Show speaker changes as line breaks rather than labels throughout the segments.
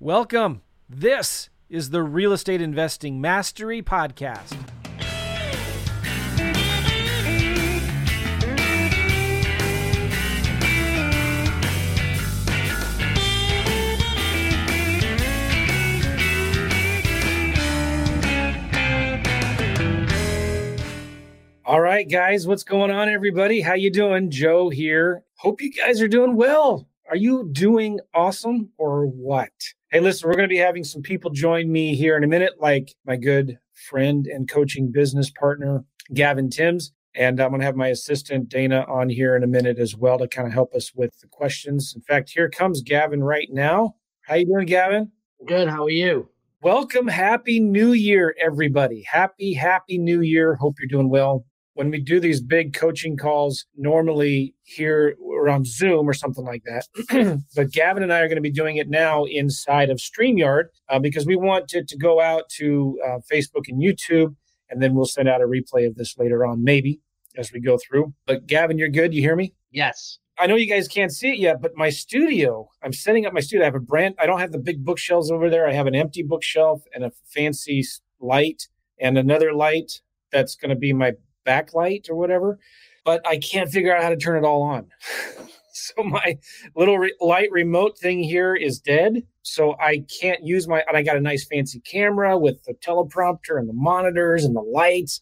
Welcome. This is the Real Estate Investing Mastery Podcast. All right, guys, what's going on, everybody? How you doing? Joe here. Hope you guys are doing well. Are you doing awesome or what? Hey, listen, we're going to be having some people join me here in a minute, like my good friend and coaching business partner, Gavin Timms. And I'm going to have my assistant, Dana, on here in a minute as well to kind of help us with the questions. In fact, here comes Gavin right now. How you doing, Gavin?
Good. How are you?
Welcome. Happy New Year, everybody. Happy, happy New Year. Hope you're doing well when we do these big coaching calls, normally here or on Zoom or something like that. but Gavin and I are going to be doing it now inside of StreamYard uh, because we want it to go out to uh, Facebook and YouTube. And then we'll send out a replay of this later on, maybe as we go through. But Gavin, you're good. You hear me?
Yes.
I know you guys can't see it yet, but my studio, I'm setting up my studio. I have a brand, I don't have the big bookshelves over there. I have an empty bookshelf and a fancy light and another light that's going to be my backlight or whatever, but I can't figure out how to turn it all on. so my little re- light remote thing here is dead. So I can't use my, and I got a nice fancy camera with the teleprompter and the monitors and the lights.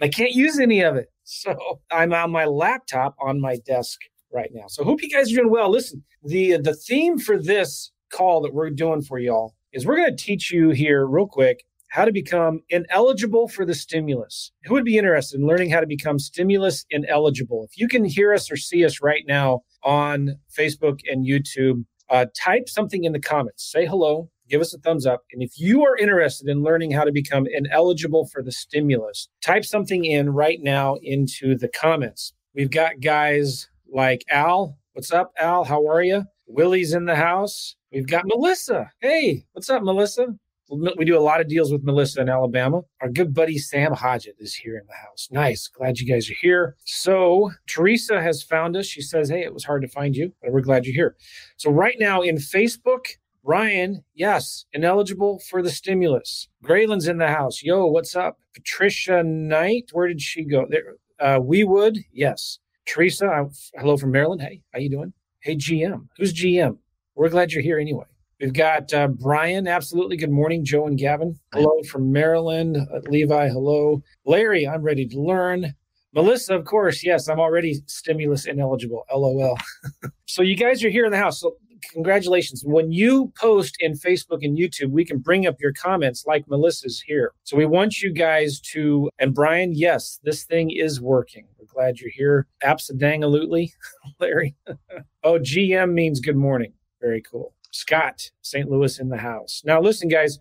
And I can't use any of it. So I'm on my laptop on my desk right now. So hope you guys are doing well. Listen, the the theme for this call that we're doing for y'all is we're going to teach you here real quick how to become ineligible for the stimulus. Who would be interested in learning how to become stimulus ineligible? If you can hear us or see us right now on Facebook and YouTube, uh, type something in the comments. Say hello, give us a thumbs up. And if you are interested in learning how to become ineligible for the stimulus, type something in right now into the comments. We've got guys like Al. What's up, Al? How are you? Willie's in the house. We've got Melissa. Hey, what's up, Melissa? We do a lot of deals with Melissa in Alabama. Our good buddy Sam Hodgett is here in the house. Nice. Glad you guys are here. So, Teresa has found us. She says, Hey, it was hard to find you, but we're glad you're here. So, right now in Facebook, Ryan, yes, ineligible for the stimulus. Grayland's in the house. Yo, what's up? Patricia Knight, where did she go? There, uh, we would, yes. Teresa, I'm, hello from Maryland. Hey, how you doing? Hey, GM. Who's GM? We're glad you're here anyway. We've got uh, Brian. Absolutely. Good morning, Joe and Gavin. Hello from Maryland. Uh, Levi. Hello. Larry. I'm ready to learn. Melissa, of course. Yes, I'm already stimulus ineligible. LOL. so you guys are here in the house. So congratulations. When you post in Facebook and YouTube, we can bring up your comments like Melissa's here. So we want you guys to, and Brian, yes, this thing is working. We're glad you're here. Absolutely, Larry. oh, GM means good morning. Very cool. Scott, St. Louis in the house. Now, listen, guys.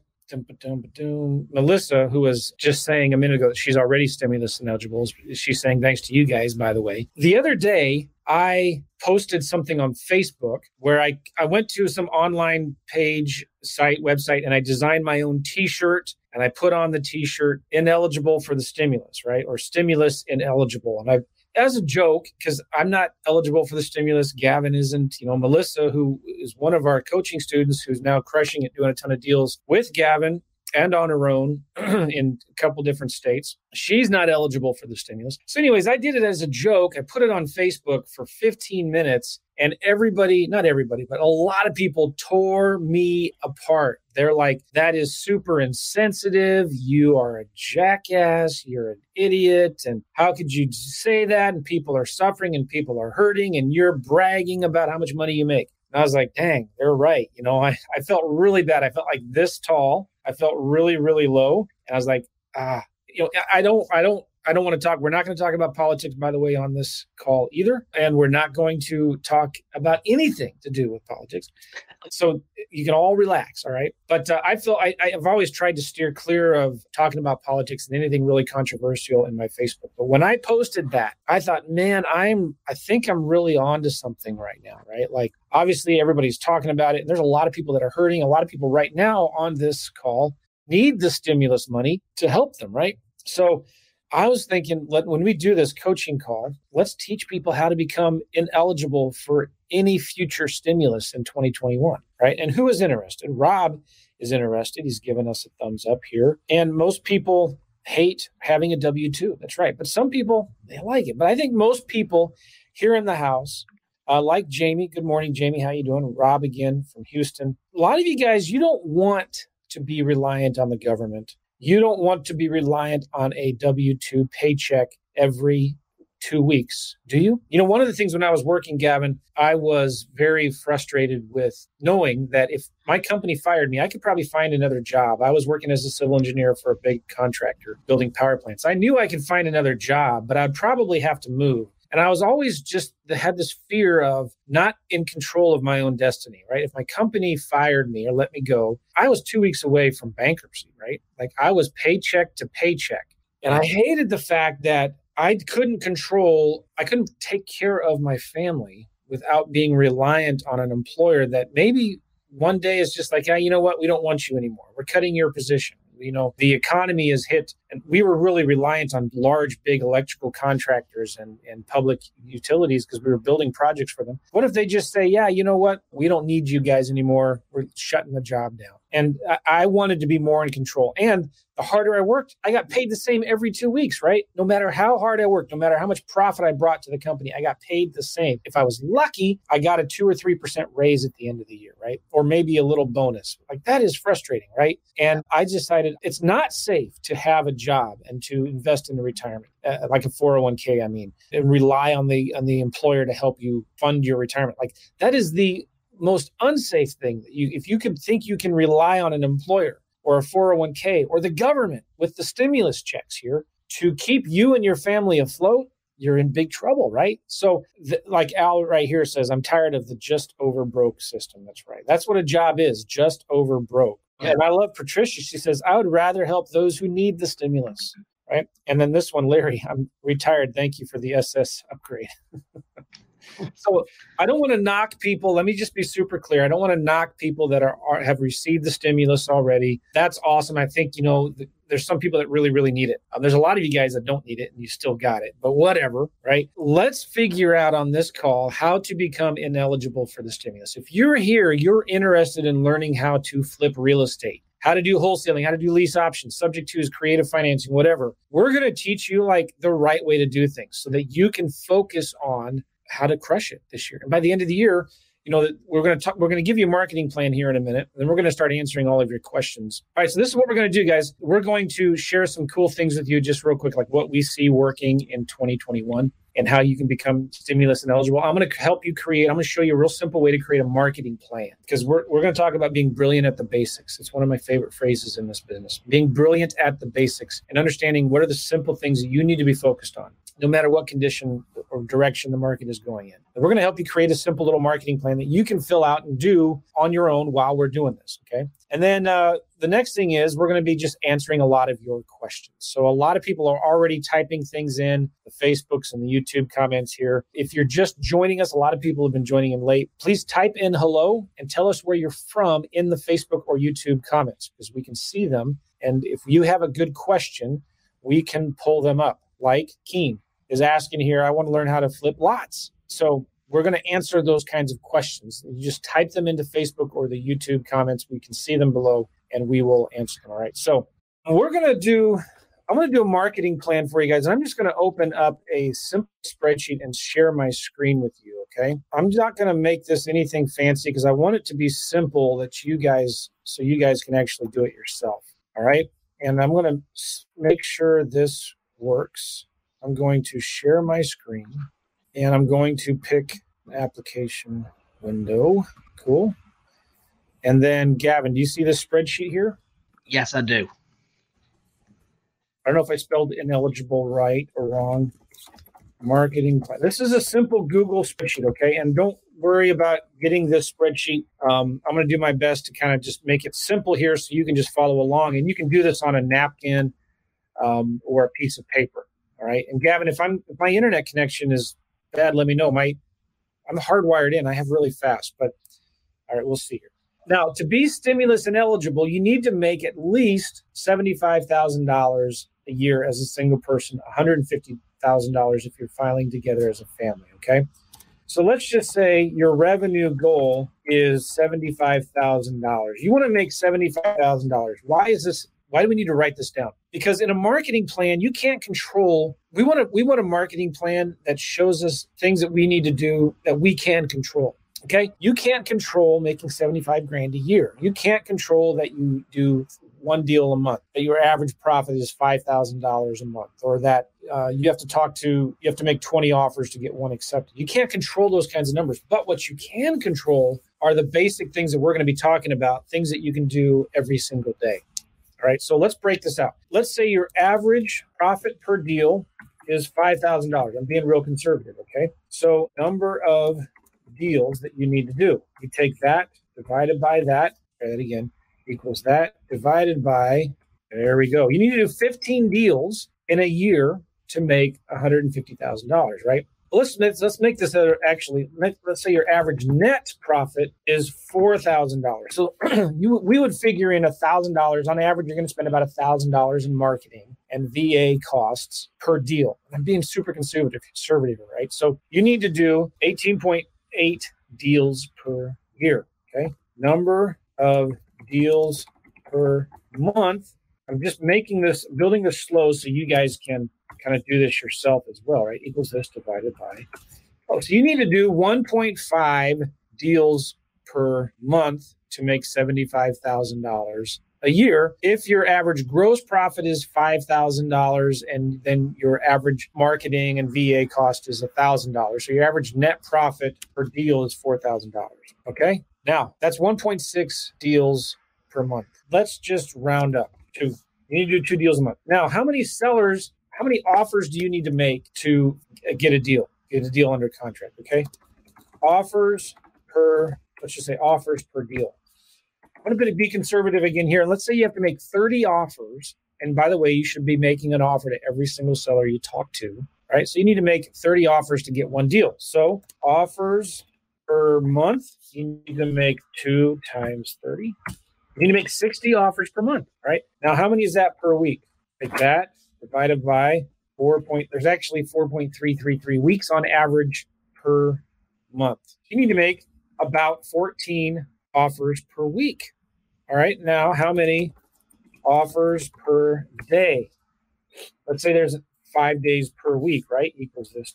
Melissa, who was just saying a minute ago that she's already stimulus ineligible, she's saying thanks to you guys, by the way. The other day, I posted something on Facebook where I, I went to some online page, site, website, and I designed my own t shirt and I put on the t shirt ineligible for the stimulus, right? Or stimulus ineligible. And I as a joke, because I'm not eligible for the stimulus, Gavin isn't. You know, Melissa, who is one of our coaching students, who's now crushing it, doing a ton of deals with Gavin and on her own in a couple different states. She's not eligible for the stimulus. So, anyways, I did it as a joke. I put it on Facebook for 15 minutes, and everybody, not everybody, but a lot of people tore me apart. They're like, that is super insensitive. You are a jackass. You're an idiot. And how could you say that? And people are suffering and people are hurting, and you're bragging about how much money you make. And I was like, dang, they're right. You know, I, I felt really bad. I felt like this tall. I felt really, really low. And I was like, ah, you know, I don't, I don't, I don't want to talk. We're not going to talk about politics, by the way, on this call either. And we're not going to talk about anything to do with politics. So you can all relax. All right. But uh, I feel I, I've always tried to steer clear of talking about politics and anything really controversial in my Facebook. But when I posted that, I thought, man, I'm, I think I'm really on to something right now. Right. Like obviously everybody's talking about it. And there's a lot of people that are hurting. A lot of people right now on this call need the stimulus money to help them. Right. So, I was thinking, let, when we do this coaching call, let's teach people how to become ineligible for any future stimulus in 2021. right? And who is interested? Rob is interested. He's given us a thumbs up here. And most people hate having a W 2. That's right. But some people, they like it. But I think most people here in the house, uh, like Jamie, good morning, Jamie. How you doing? Rob again from Houston. A lot of you guys, you don't want to be reliant on the government. You don't want to be reliant on a W 2 paycheck every two weeks, do you? You know, one of the things when I was working, Gavin, I was very frustrated with knowing that if my company fired me, I could probably find another job. I was working as a civil engineer for a big contractor building power plants. I knew I could find another job, but I'd probably have to move. And I was always just had this fear of not in control of my own destiny, right? If my company fired me or let me go, I was two weeks away from bankruptcy, right? Like I was paycheck to paycheck. And I hated the fact that I couldn't control, I couldn't take care of my family without being reliant on an employer that maybe one day is just like, yeah, you know what? We don't want you anymore. We're cutting your position. You know, the economy is hit, and we were really reliant on large, big electrical contractors and, and public utilities because we were building projects for them. What if they just say, yeah, you know what? We don't need you guys anymore. We're shutting the job down. And I, I wanted to be more in control. And the harder I worked, I got paid the same every two weeks, right? No matter how hard I worked, no matter how much profit I brought to the company, I got paid the same. If I was lucky, I got a two or 3% raise at the end of the year, right? Or maybe a little bonus. Like that is frustrating, right? And I decided it's not safe to have a job and to invest in a retirement, uh, like a 401k, I mean, and rely on the, on the employer to help you fund your retirement. Like that is the most unsafe thing that you, if you can think you can rely on an employer or a 401k or the government with the stimulus checks here to keep you and your family afloat, you're in big trouble, right? So, th- like Al right here says, I'm tired of the just over broke system. That's right. That's what a job is just over broke. And I love Patricia. She says, I would rather help those who need the stimulus, right? And then this one, Larry, I'm retired. Thank you for the SS upgrade. so I don't want to knock people. Let me just be super clear. I don't want to knock people that are, are have received the stimulus already. That's awesome. I think you know the, there's some people that really really need it. Um, there's a lot of you guys that don't need it and you still got it. But whatever, right? Let's figure out on this call how to become ineligible for the stimulus. If you're here, you're interested in learning how to flip real estate how to do wholesaling, how to do lease options, subject to is creative financing, whatever. We're going to teach you like the right way to do things so that you can focus on how to crush it this year. And by the end of the year, you know, that we're going to talk, we're going to give you a marketing plan here in a minute, and then we're going to start answering all of your questions. All right. So this is what we're going to do, guys. We're going to share some cool things with you just real quick, like what we see working in 2021 and how you can become stimulus eligible. I'm going to help you create, I'm going to show you a real simple way to create a marketing plan because we're, we're going to talk about being brilliant at the basics. It's one of my favorite phrases in this business being brilliant at the basics and understanding what are the simple things that you need to be focused on no matter what condition or direction the market is going in. We're going to help you create a simple little marketing plan that you can fill out and do on your own while we're doing this. Okay. And then uh, the next thing is we're going to be just answering a lot of your questions. So a lot of people are already typing things in the Facebooks and the YouTube comments here. If you're just joining us, a lot of people have been joining in late. Please type in hello and tell us where you're from in the Facebook or YouTube comments because we can see them. And if you have a good question, we can pull them up. Like Keen, is asking here, I want to learn how to flip lots. So we're going to answer those kinds of questions. You just type them into Facebook or the YouTube comments. We can see them below and we will answer them. All right. So we're going to do, I'm going to do a marketing plan for you guys. And I'm just going to open up a simple spreadsheet and share my screen with you. Okay. I'm not going to make this anything fancy because I want it to be simple that you guys, so you guys can actually do it yourself. All right. And I'm going to make sure this works. I'm going to share my screen and I'm going to pick application window. Cool. And then, Gavin, do you see this spreadsheet here?
Yes, I do.
I don't know if I spelled ineligible right or wrong. Marketing plan. This is a simple Google spreadsheet, okay? And don't worry about getting this spreadsheet. Um, I'm going to do my best to kind of just make it simple here so you can just follow along. And you can do this on a napkin um, or a piece of paper. All right. And Gavin, if I'm if my internet connection is bad, let me know. My I'm hardwired in. I have really fast, but all right, we'll see here. Now, to be stimulus ineligible, you need to make at least seventy-five thousand dollars a year as a single person, one hundred and fifty thousand dollars if you're filing together as a family. Okay. So let's just say your revenue goal is $75,000. You want to make $75,000. Why is this? Why do we need to write this down? Because in a marketing plan, you can't control. We want to we want a marketing plan that shows us things that we need to do that we can control. Okay. You can't control making 75 grand a year. You can't control that you do one deal a month, that your average profit is $5,000 a month, or that uh, you have to talk to, you have to make 20 offers to get one accepted. You can't control those kinds of numbers. But what you can control are the basic things that we're going to be talking about, things that you can do every single day. All right. So let's break this out. Let's say your average profit per deal is $5,000. I'm being real conservative. Okay. So number of deals that you need to do. You take that divided by that. Try that again equals that divided by, there we go. You need to do 15 deals in a year to make $150,000, right? Let's let's make this actually let's say your average net profit is four thousand dollars. So you we would figure in a thousand dollars on average. You're going to spend about a thousand dollars in marketing and VA costs per deal. I'm being super conservative, conservative, right? So you need to do eighteen point eight deals per year. Okay, number of deals per month. I'm just making this, building this slow so you guys can kind of do this yourself as well, right? Equals this divided by. Oh, so you need to do 1.5 deals per month to make $75,000 a year. If your average gross profit is $5,000 and then your average marketing and VA cost is $1,000. So your average net profit per deal is $4,000. Okay. Now, that's 1.6 deals per month. Let's just round up to You need to do two deals a month. Now, how many sellers, how many offers do you need to make to uh, get a deal, get a deal under contract? Okay. Offers per, let's just say offers per deal. I'm going to be conservative again here. Let's say you have to make 30 offers. And by the way, you should be making an offer to every single seller you talk to, right? So you need to make 30 offers to get one deal. So offers per month, you need to make two times 30. You need to make 60 offers per month, right? Now, how many is that per week? Like that divided by four point, there's actually 4.333 weeks on average per month. You need to make about 14 offers per week. All right. Now, how many offers per day? Let's say there's five days per week, right? Equals this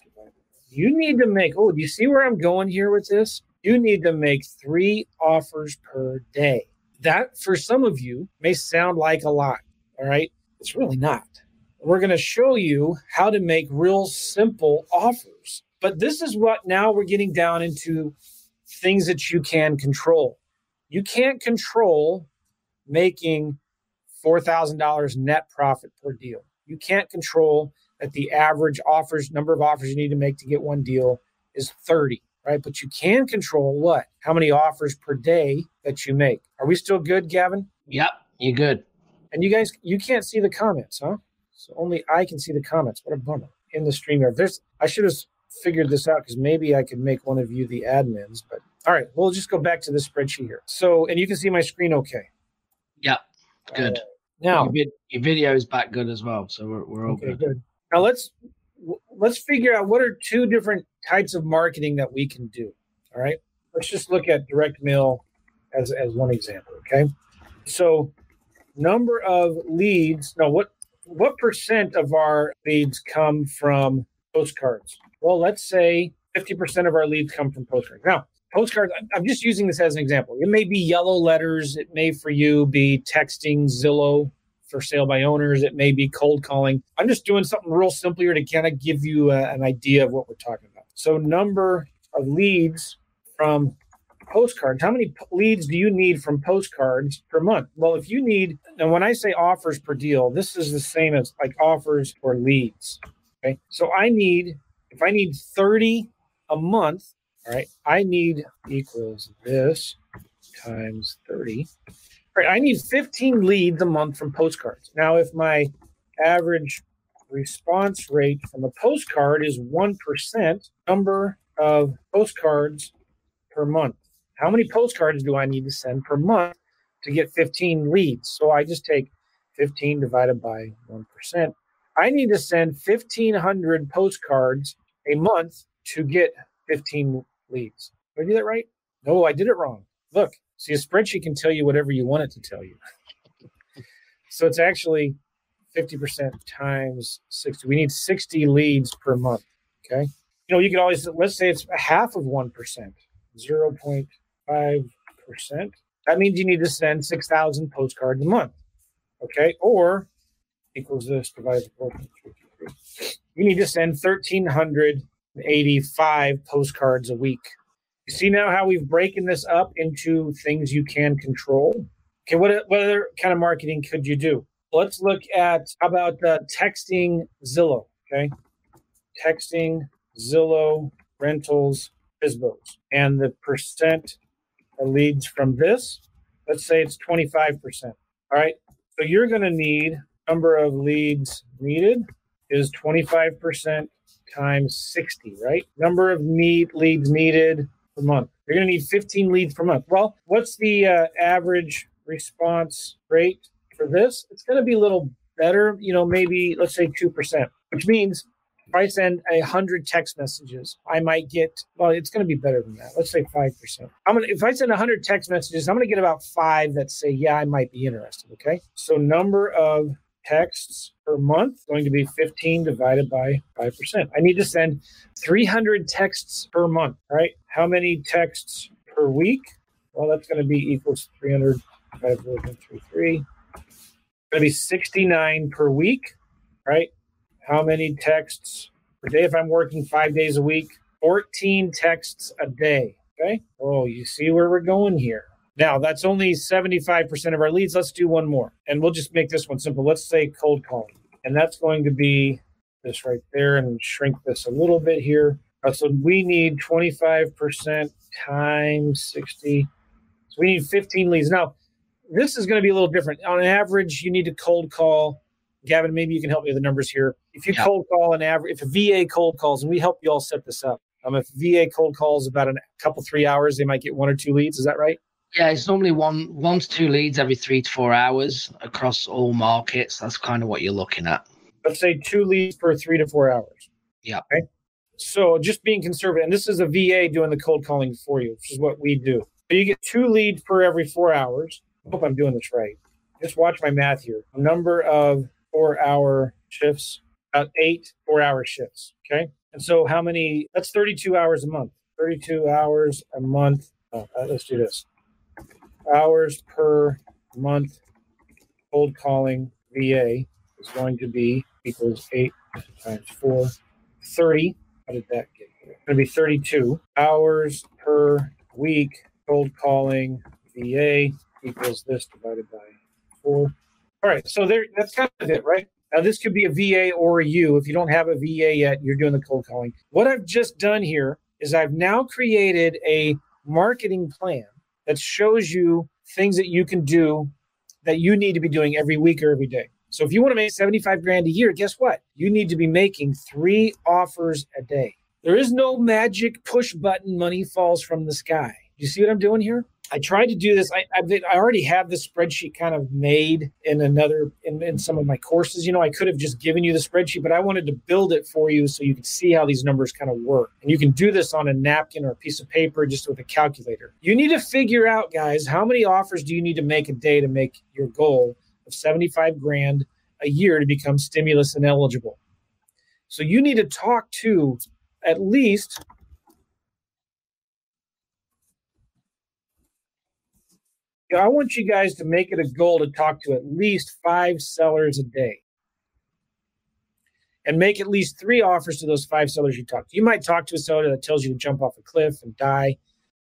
you need to make, oh, do you see where I'm going here with this? You need to make three offers per day. That, for some of you, may sound like a lot. All right. It's really not. We're going to show you how to make real simple offers. But this is what now we're getting down into things that you can control. You can't control making $4,000 net profit per deal. You can't control that the average offers number of offers you need to make to get one deal is 30 right but you can control what how many offers per day that you make are we still good gavin
yep you're good
and you guys you can't see the comments huh so only i can see the comments what a bummer in the stream here there's i should have figured this out because maybe i could make one of you the admins but all right we'll just go back to the spreadsheet here so and you can see my screen okay
yep good uh, now your, vid- your, video is back good as well so we're, we're all okay, good. good
now let's let's figure out what are two different types of marketing that we can do. All right. Let's just look at direct mail as as one example. Okay. So number of leads. Now what what percent of our leads come from postcards? Well, let's say 50% of our leads come from postcards. Now, postcards, I'm just using this as an example. It may be yellow letters. It may for you be texting, Zillow, for sale by owners. It may be cold calling. I'm just doing something real simple here to kind of give you a, an idea of what we're talking about. So, number of leads from postcards. How many leads do you need from postcards per month? Well, if you need, and when I say offers per deal, this is the same as like offers or leads. Okay. So I need, if I need 30 a month, all right, I need equals this times 30 right, I need 15 leads a month from postcards. Now, if my average response rate from a postcard is 1%, number of postcards per month. How many postcards do I need to send per month to get 15 leads? So I just take 15 divided by 1%. I need to send 1,500 postcards a month to get 15 leads. Did I do that right? No, I did it wrong. Look, see, a spreadsheet can tell you whatever you want it to tell you. so it's actually 50% times 60. We need 60 leads per month. Okay. You know, you could always, let's say it's half of 1%, 0.5%. That means you need to send 6,000 postcards a month. Okay. Or equals this divided by 4.323. You need to send 1,385 postcards a week. You see now how we've broken this up into things you can control? Okay, what, what other kind of marketing could you do? Let's look at how about uh, texting Zillow. Okay, texting Zillow rentals FSBOs and the percent of leads from this. Let's say it's 25%. All right. So you're going to need number of leads needed is 25% times 60, right? Number of need leads needed per month. You're going to need 15 leads per month. Well, what's the uh, average response rate for this? It's going to be a little better, you know, maybe let's say 2%, which means I send a hundred text messages, I might get well. It's going to be better than that. Let's say five percent. I'm gonna if I send hundred text messages, I'm going to get about five that say, "Yeah, I might be interested." Okay, so number of texts per month going to be 15 divided by 5%. I need to send 300 texts per month, right? How many texts per week? Well, that's going to be equals 300 divided by 33. Going to be 69 per week, right? How many texts per day if I'm working five days a week? 14 texts a day. Okay. Oh, you see where we're going here. Now, that's only 75% of our leads. Let's do one more. And we'll just make this one simple. Let's say cold calling. And that's going to be this right there and shrink this a little bit here. Uh, so we need 25% times 60. So we need 15 leads. Now, this is going to be a little different. On average, you need to cold call. Gavin, maybe you can help me with the numbers here. If you yeah. cold call an average, if a VA cold calls, and we help you all set this up. Um, if VA cold calls about a couple three hours, they might get one or two leads. Is that right?
Yeah, it's normally one one to two leads every three to four hours across all markets. That's kind of what you're looking at.
Let's say two leads per three to four hours.
Yeah.
Okay. So just being conservative, and this is a VA doing the cold calling for you, which is what we do. So you get two leads per every four hours. I hope I'm doing this right. Just watch my math here. Number of four hour shifts, about eight four hour shifts. Okay. And so how many? That's 32 hours a month. 32 hours a month. Oh, uh, let's do this hours per month cold calling VA is going to be equals 8 times 4, 30. How did that get here? It's going to be 32 hours per week cold calling VA equals this divided by 4. All right, so there that's kind of it, right? Now, this could be a VA or a U. If you don't have a VA yet, you're doing the cold calling. What I've just done here is I've now created a marketing plan that shows you things that you can do that you need to be doing every week or every day. So if you want to make 75 grand a year, guess what? You need to be making three offers a day. There is no magic push button money falls from the sky. You see what I'm doing here? I tried to do this. I, I, I already have this spreadsheet kind of made in another in, in some of my courses. You know, I could have just given you the spreadsheet, but I wanted to build it for you so you could see how these numbers kind of work. And you can do this on a napkin or a piece of paper, just with a calculator. You need to figure out, guys, how many offers do you need to make a day to make your goal of 75 grand a year to become stimulus ineligible? So you need to talk to at least I want you guys to make it a goal to talk to at least five sellers a day and make at least three offers to those five sellers you talk to. You might talk to a seller that tells you to jump off a cliff and die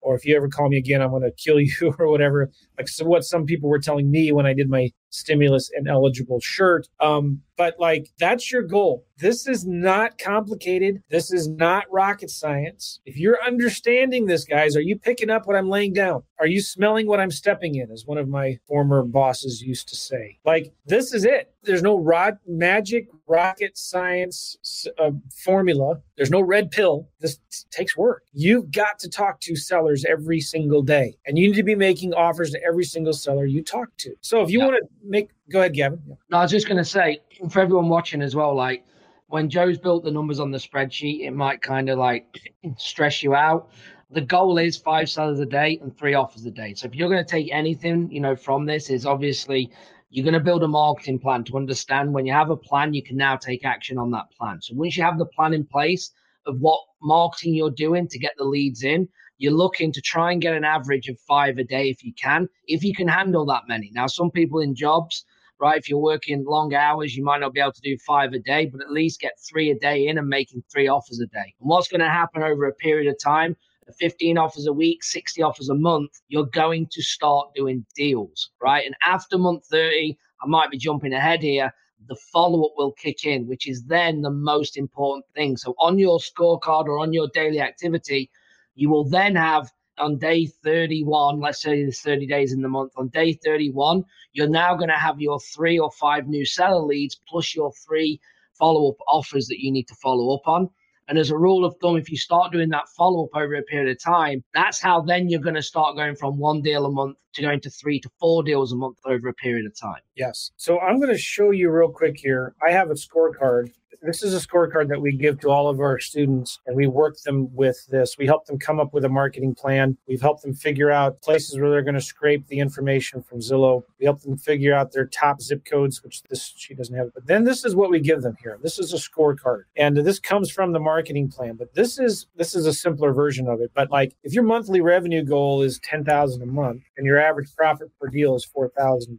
or if you ever call me again, I'm going to kill you or whatever. Like so what some people were telling me when I did my stimulus and eligible shirt. Um, but like that's your goal. This is not complicated. This is not rocket science. If you're understanding this, guys, are you picking up what I'm laying down? Are you smelling what I'm stepping in? As one of my former bosses used to say. Like this is it. There's no rod magic rocket science uh, formula. There's no red pill. This takes work. You've got to talk to sellers every single day, and you need to be making offers to every single seller you talk to. So if you yeah. want to make, go ahead, Gavin.
No, I was just going to say for everyone watching as well, like when Joe's built the numbers on the spreadsheet, it might kind of like stress you out. The goal is five sellers a day and three offers a day. So if you're going to take anything, you know, from this, is obviously you're going to build a marketing plan to understand when you have a plan, you can now take action on that plan. So once you have the plan in place of what marketing you're doing to get the leads in, you're looking to try and get an average of five a day if you can, if you can handle that many. Now, some people in jobs, right? If you're working long hours, you might not be able to do five a day, but at least get three a day in and making three offers a day. And what's going to happen over a period of time? 15 offers a week, 60 offers a month, you're going to start doing deals, right? And after month 30, I might be jumping ahead here. The follow up will kick in, which is then the most important thing. So, on your scorecard or on your daily activity, you will then have on day 31, let's say there's 30 days in the month, on day 31, you're now going to have your three or five new seller leads plus your three follow up offers that you need to follow up on. And as a rule of thumb, if you start doing that follow up over a period of time, that's how then you're going to start going from one deal a month to going to three to four deals a month over a period of time.
Yes. So I'm going to show you real quick here. I have a scorecard this is a scorecard that we give to all of our students and we work them with this. We help them come up with a marketing plan. We've helped them figure out places where they're going to scrape the information from Zillow. We help them figure out their top zip codes, which this she doesn't have. But then this is what we give them here. This is a scorecard. And this comes from the marketing plan, but this is this is a simpler version of it. But like if your monthly revenue goal is 10,000 a month and your average profit per deal is $4,000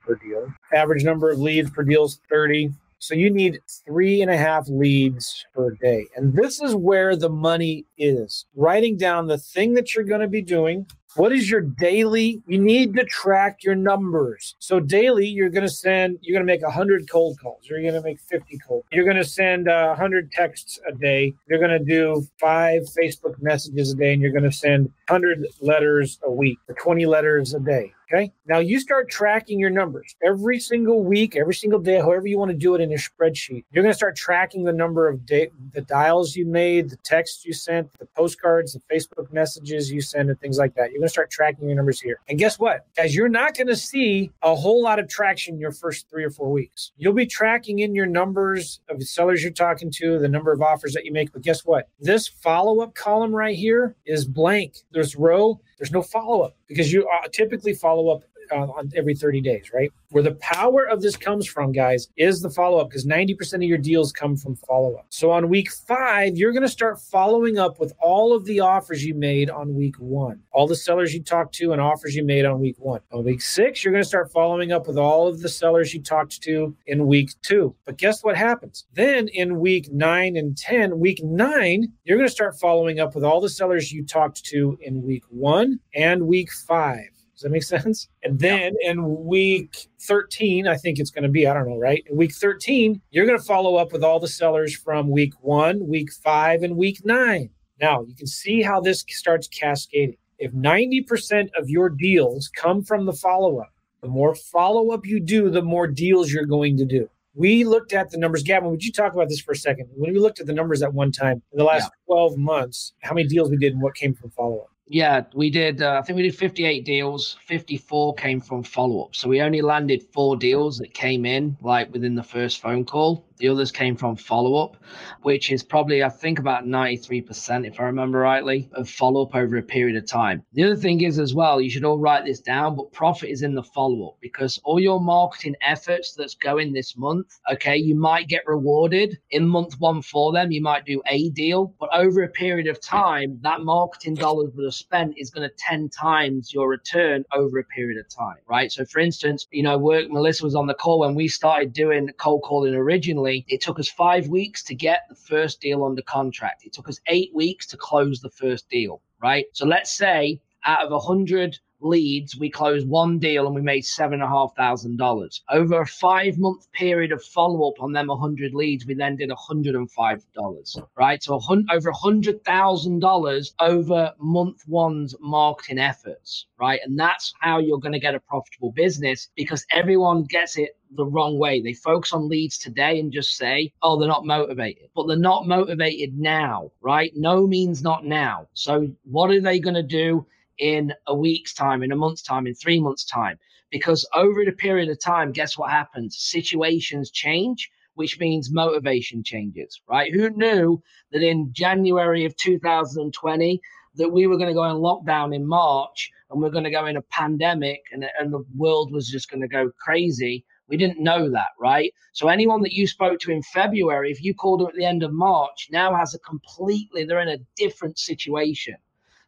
per deal, average number of leads per deal is 30, so you need three and a half leads per day. And this is where the money is writing down the thing that you're going to be doing. What is your daily? You need to track your numbers. So daily, you're going to send, you're going to make 100 cold calls. You're going to make 50 cold. You're going to send uh, 100 texts a day. You're going to do five Facebook messages a day, and you're going to send 100 letters a week, or 20 letters a day. Okay. Now you start tracking your numbers every single week, every single day, however you want to do it in your spreadsheet. You're going to start tracking the number of da- the dials you made, the texts you sent, the postcards, the Facebook messages you send, and things like that. You're going to start tracking your numbers here. And guess what? As you're not going to see a whole lot of traction your first three or four weeks, you'll be tracking in your numbers of the sellers you're talking to, the number of offers that you make. But guess what? This follow up column right here is blank. There's row there's no follow up because you uh, typically follow up uh, on every 30 days, right? Where the power of this comes from, guys, is the follow up because 90% of your deals come from follow up. So on week five, you're going to start following up with all of the offers you made on week one, all the sellers you talked to and offers you made on week one. On week six, you're going to start following up with all of the sellers you talked to in week two. But guess what happens? Then in week nine and 10, week nine, you're going to start following up with all the sellers you talked to in week one and week five. Does that make sense? And then yeah. in week 13, I think it's going to be, I don't know, right? In week 13, you're going to follow up with all the sellers from week one, week five, and week nine. Now, you can see how this starts cascading. If 90% of your deals come from the follow up, the more follow up you do, the more deals you're going to do. We looked at the numbers. Gavin, would you talk about this for a second? When we looked at the numbers at one time in the last yeah. 12 months, how many deals we did and what came from follow up?
Yeah, we did. Uh, I think we did 58 deals. 54 came from follow up. So we only landed four deals that came in like within the first phone call. The others came from follow up, which is probably, I think, about 93%, if I remember rightly, of follow up over a period of time. The other thing is, as well, you should all write this down, but profit is in the follow up because all your marketing efforts that's going this month, okay, you might get rewarded in month one for them. You might do a deal, but over a period of time, that marketing dollars that are spent is going to 10 times your return over a period of time, right? So, for instance, you know, work, Melissa was on the call when we started doing cold calling originally it took us five weeks to get the first deal under contract. It took us eight weeks to close the first deal, right? So let's say out of a hundred leads, we closed one deal and we made seven and a half thousand dollars. Over a five month period of follow up on them 100 leads, we then did $105, right? So over a hundred thousand dollars over month one's marketing efforts, right? And that's how you're going to get a profitable business because everyone gets it the wrong way. They focus on leads today and just say, oh, they're not motivated, but they're not motivated now, right? No means not now. So what are they going to do? In a week's time, in a month's time, in three months' time. Because over the period of time, guess what happens? Situations change, which means motivation changes, right? Who knew that in January of 2020 that we were going to go in lockdown in March and we're going to go in a pandemic and, and the world was just going to go crazy? We didn't know that, right? So anyone that you spoke to in February, if you called them at the end of March, now has a completely, they're in a different situation.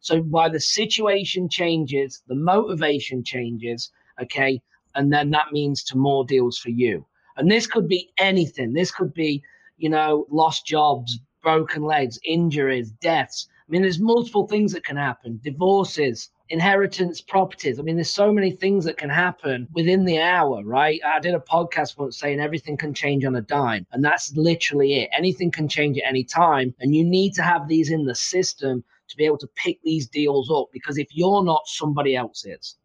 So while the situation changes, the motivation changes, okay, and then that means to more deals for you. And this could be anything. This could be, you know, lost jobs, broken legs, injuries, deaths. I mean, there's multiple things that can happen. Divorces, inheritance properties. I mean, there's so many things that can happen within the hour, right? I did a podcast once saying everything can change on a dime, and that's literally it. Anything can change at any time, and you need to have these in the system to be able to pick these deals up because if you're not, somebody else is.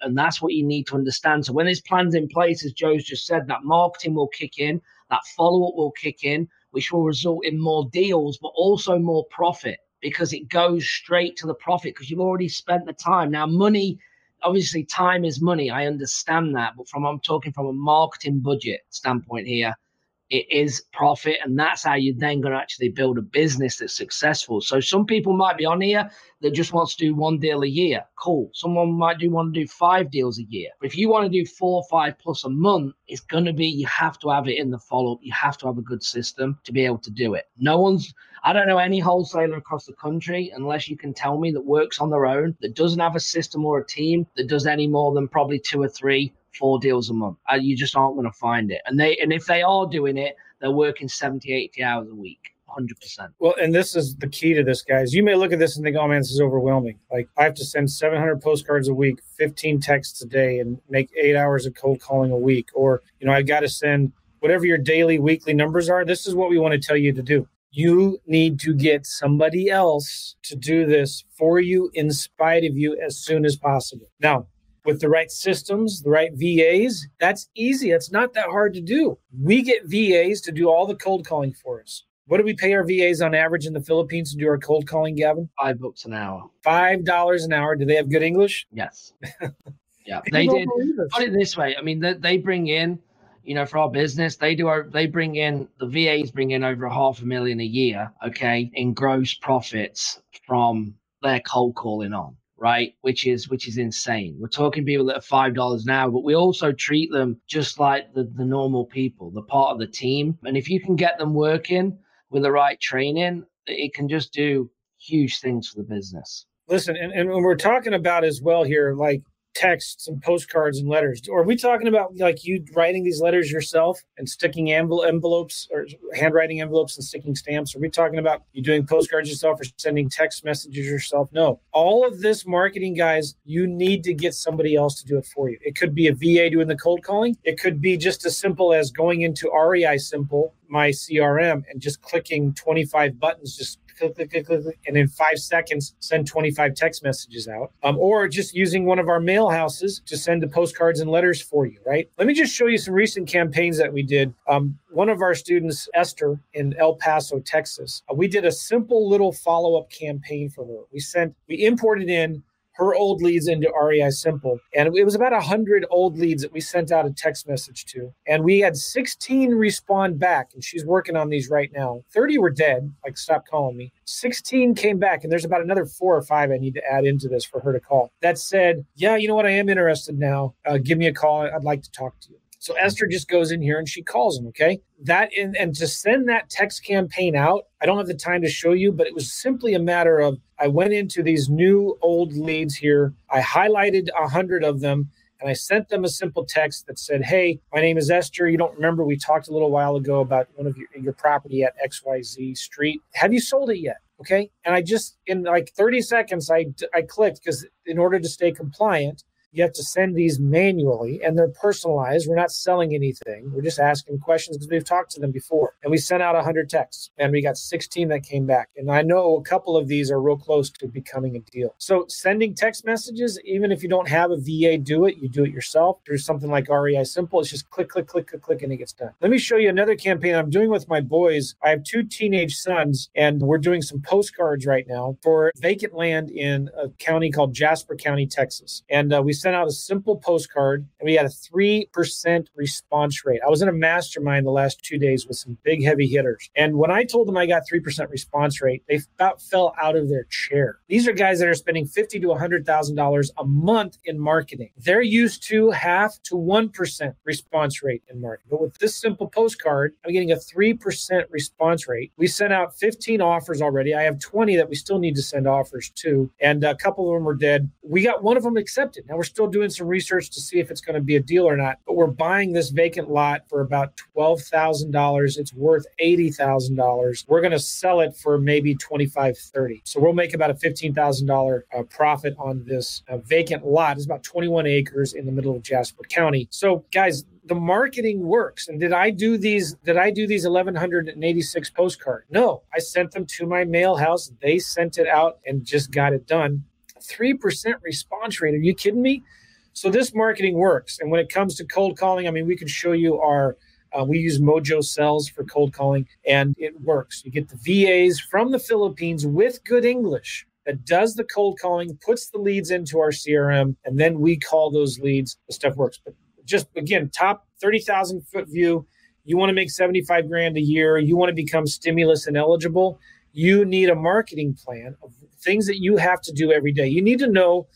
And that's what you need to understand. So when there's plans in place, as Joe's just said, that marketing will kick in, that follow up will kick in, which will result in more deals, but also more profit because it goes straight to the profit because you've already spent the time. Now, money, obviously, time is money. I understand that. But from I'm talking from a marketing budget standpoint here, it is profit and that's how you're then going to actually build a business that's successful. So some people might be on here that just wants to do one deal a year. Cool. Someone might do want to do five deals a year. But if you want to do four or five plus a month it's going to be you have to have it in the follow-up. You have to have a good system to be able to do it. No one's i don't know any wholesaler across the country unless you can tell me that works on their own that doesn't have a system or a team that does any more than probably two or three four deals a month. Uh, you just aren't going to find it. And they and if they are doing it, they're working 70, 80 hours a week. 100%.
Well, and this is the key to this, guys. You may look at this and think, oh man, this is overwhelming. Like, I have to send 700 postcards a week, 15 texts a day, and make eight hours of cold calling a week. Or, you know, I've got to send whatever your daily, weekly numbers are. This is what we want to tell you to do. You need to get somebody else to do this for you in spite of you as soon as possible. Now, with the right systems, the right VAs, that's easy. It's not that hard to do. We get VAs to do all the cold calling for us. What do we pay our VAs on average in the Philippines to do our cold calling, Gavin?
Five bucks an hour.
Five dollars an hour. Do they have good English?
Yes. yeah, they did. Put it this way. I mean, they, they bring in, you know, for our business, they do. Our, they bring in the VAs bring in over a half a million a year. Okay, in gross profits from their cold calling on right? Which is which is insane. We're talking people that are five dollars hour, but we also treat them just like the, the normal people, the part of the team. And if you can get them working with the right training, it can just do huge things for the business.
Listen, and, and we're talking about as well here, like texts and postcards and letters? Or are we talking about like you writing these letters yourself and sticking envelopes or handwriting envelopes and sticking stamps? Are we talking about you doing postcards yourself or sending text messages yourself? No. All of this marketing, guys, you need to get somebody else to do it for you. It could be a VA doing the cold calling. It could be just as simple as going into REISimpli, my CRM, and just clicking 25 buttons, just click, click, click, click, and in five seconds send 25 text messages out. Um, or just using one of our mail houses to send the postcards and letters for you, right? Let me just show you some recent campaigns that we did. Um, one of our students, Esther, in El Paso, Texas, uh, we did a simple little follow up campaign for her. We sent, we imported in her old leads into REISimpli. And it was about 100 old leads that we sent out a text message to. And we had 16 respond back, and she's working on these right now. 30 were dead, like, stop calling me. 16 came back, and there's about another four or five I need to add into this for her to call. That said, yeah, you know what? I am interested now. Uh, give me a call. I'd like to talk to you. So Esther just goes in here and she calls him. Okay. That in, and to send that text campaign out, I don't have the time to show you, but it was simply a matter of I went into these new old leads here. I highlighted a hundred of them and I sent them a simple text that said, Hey, my name is Esther. You don't remember we talked a little while ago about one of your, your property at XYZ Street. Have you sold it yet? Okay. And I just, in like 30 seconds, I, I clicked because in order to stay compliant, you have to send these manually and they're personalized. We're not selling anything. We're just asking questions because we've talked to them before. And we sent out 100 texts and we got 16 that came back. And I know a couple of these are real close to becoming a deal. So sending text messages, even if you don't have a VA do it, you do it yourself through something like REISimpli. It's just click, click, click, click, click, and it gets done. Let me show you another campaign I'm doing with my boys. I have two teenage sons and we're doing some postcards right now for vacant land in a county called Jasper County, Texas. And uh, we sent out a simple postcard and we had a 3% response rate. I was in a mastermind the last two days with some big heavy hitters. And when I told them I got 3% response rate, they about fell out of their chair. These are guys that are spending 50 to $100,000 a month in marketing. They're used to half to 1% response rate in marketing. But with this simple postcard, I'm getting a 3% response rate. We sent out 15 offers already. I have 20 that we still need to send offers to, and a couple of them are dead. We got one of them accepted. Now we're still doing some research to see if it's going to be a deal or not, but we're buying this vacant lot for about $12,000. It's worth $80,000. We're going to sell it for maybe 25, 30. So we'll make about a $15,000 uh, profit on this uh, vacant lot. It's about 21 acres in the middle of Jasper County. So guys, the marketing works. And did I do these? Did I do these 1186 postcards? No, I sent them to my mail house. They sent it out and just got it done. 3% response rate. Are you kidding me? So this marketing works. And when it comes to cold calling, I mean, we can show you our uh, we use Mojo Cells for cold calling, and it works. You get the VAs from the Philippines with good English that does the cold calling, puts the leads into our CRM, and then we call those leads. The stuff works. But just again, top 30,000 foot view. You want to make 75 grand a year. You want to become stimulus and eligible. You need a marketing plan of things that you have to do every day. You need to know,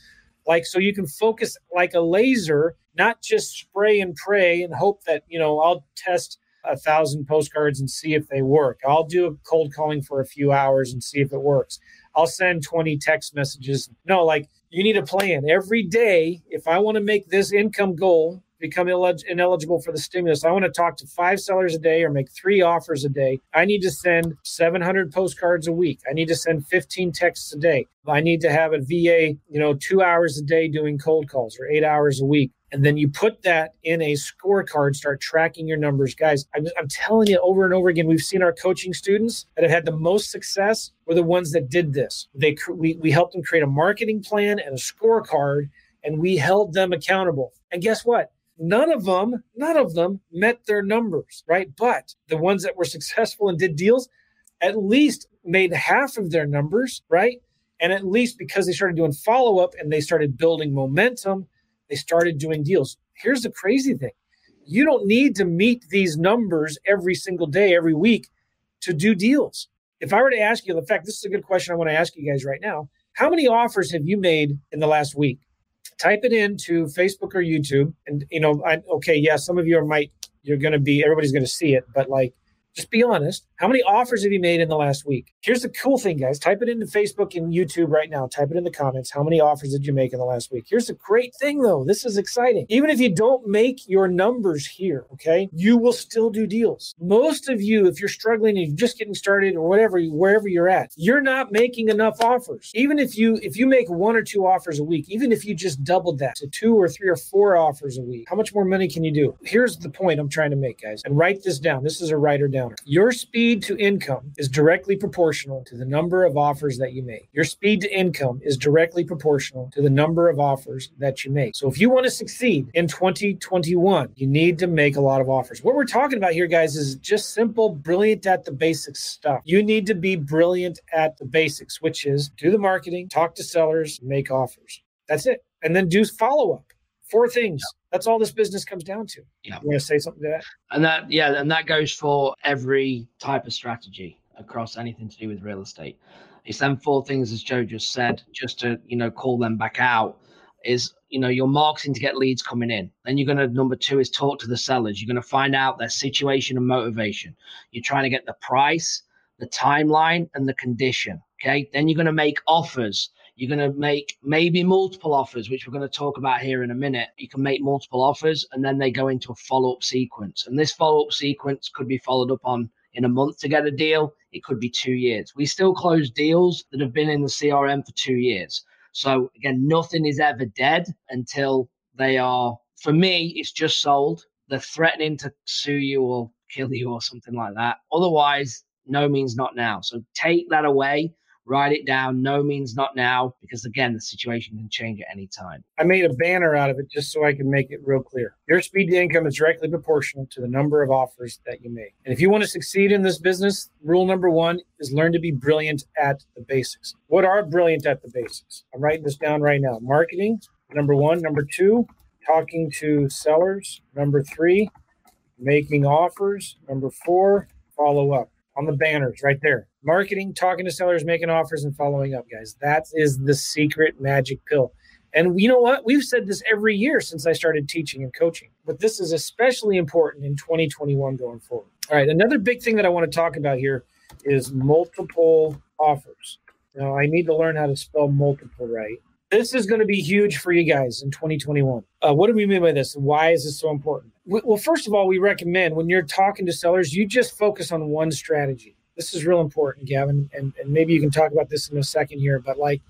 like, so you can focus like a laser, not just spray and pray and hope that, you know, I'll test a thousand postcards and see if they work. I'll do a cold calling for a few hours and see if it works. I'll send 20 text messages. No, like you need a plan every day. If I want to make this income goal become ineligible for the stimulus. I want to talk to five sellers a day or make three offers a day. I need to send 700 postcards a week. I need to send 15 texts a day. I need to have a VA, you know, two hours a day doing cold calls or eight hours a week. And then you put that in a scorecard, start tracking your numbers. Guys, I'm, I'm telling you over and over again, we've seen our coaching students that have had the most success were the ones that did this. They, we, we helped them create a marketing plan and a scorecard, and we held them accountable. And guess what? None of them, none of them met their numbers, right? But the ones that were successful and did deals at least made half of their numbers, right? And at least because they started doing follow up and they started building momentum, they started doing deals. Here's the crazy thing you don't need to meet these numbers every single day, every week to do deals. If I were to ask you, in fact, this is a good question I want to ask you guys right now. How many offers have you made in the last week? Type it into Facebook or YouTube. And, you know, I, okay, yeah, some of you might, you're going to be, everybody's going to see it, but like, just be honest. How many offers have you made in the last week? Here's the cool thing, guys. Type it into Facebook and YouTube right now. Type it in the comments. How many offers did you make in the last week? Here's the great thing, though. This is exciting. Even if you don't make your numbers here, okay, you will still do deals. Most of you, if you're struggling and you're just getting started or whatever, wherever you're at, you're not making enough offers. Even if you if you make one or two offers a week, even if you just doubled that to two or three or four offers a week, how much more money can you do? Here's the point I'm trying to make, guys. And write this down. This is a writer down counter. Your speed to income is directly proportional to the number of offers that you make. Your speed to income is directly proportional to the number of offers that you make. So if you want to succeed in 2021, you need to make a lot of offers. What we're talking about here, guys, is just simple, brilliant at the basics stuff. You need to be brilliant at the basics, which is do the marketing, talk to sellers, make offers. That's it. And then do follow up. Four things. That's all this business comes down to. Yeah. You want to say something to that?
And that, yeah, and that goes for every type of strategy across anything to do with real estate. It's them four things, as Joe just said, just to, you know, call them back out is, you know, your marketing to get leads coming in. Then you're going to, number two is talk to the sellers. You're going to find out their situation and motivation. You're trying to get the price, the timeline, and the condition. Okay. Then you're going to make offers you're going to make maybe multiple offers, which we're going to talk about here in a minute. You can make multiple offers and then they go into a follow up sequence. And this follow up sequence could be followed up on in a month to get a deal. It could be two years. We still close deals that have been in the CRM for two years. So again, nothing is ever dead until they are, for me, it's just sold. They're threatening to sue you or kill you or something like that. Otherwise, no means not now. So take that away write it down. No means not now, because again, the situation can change at any time.
I made a banner out of it just so I can make it real clear. Your speed to income is directly proportional to the number of offers that you make. And if you want to succeed in this business, rule number one is learn to be brilliant at the basics. What are brilliant at the basics? I'm writing this down right now marketing, number one. Number two, talking to sellers. Number three, making offers. Number four, follow up on the banners right there. Marketing, talking to sellers, making offers, and following up, guys. That is the secret magic pill. And you know what? We've said this every year since I started teaching and coaching, but this is especially important in 2021 going forward. All right, another big thing that I want to talk about here is multiple offers. Now, I need to learn how to spell multiple right. This is going to be huge for you guys in 2021. Uh, what do we mean by this? Why is this so important? Well, first of all, we recommend when you're talking to sellers, you just focus on one strategy. This is real important, Gavin, and, and maybe you can talk about this in a second here. But like,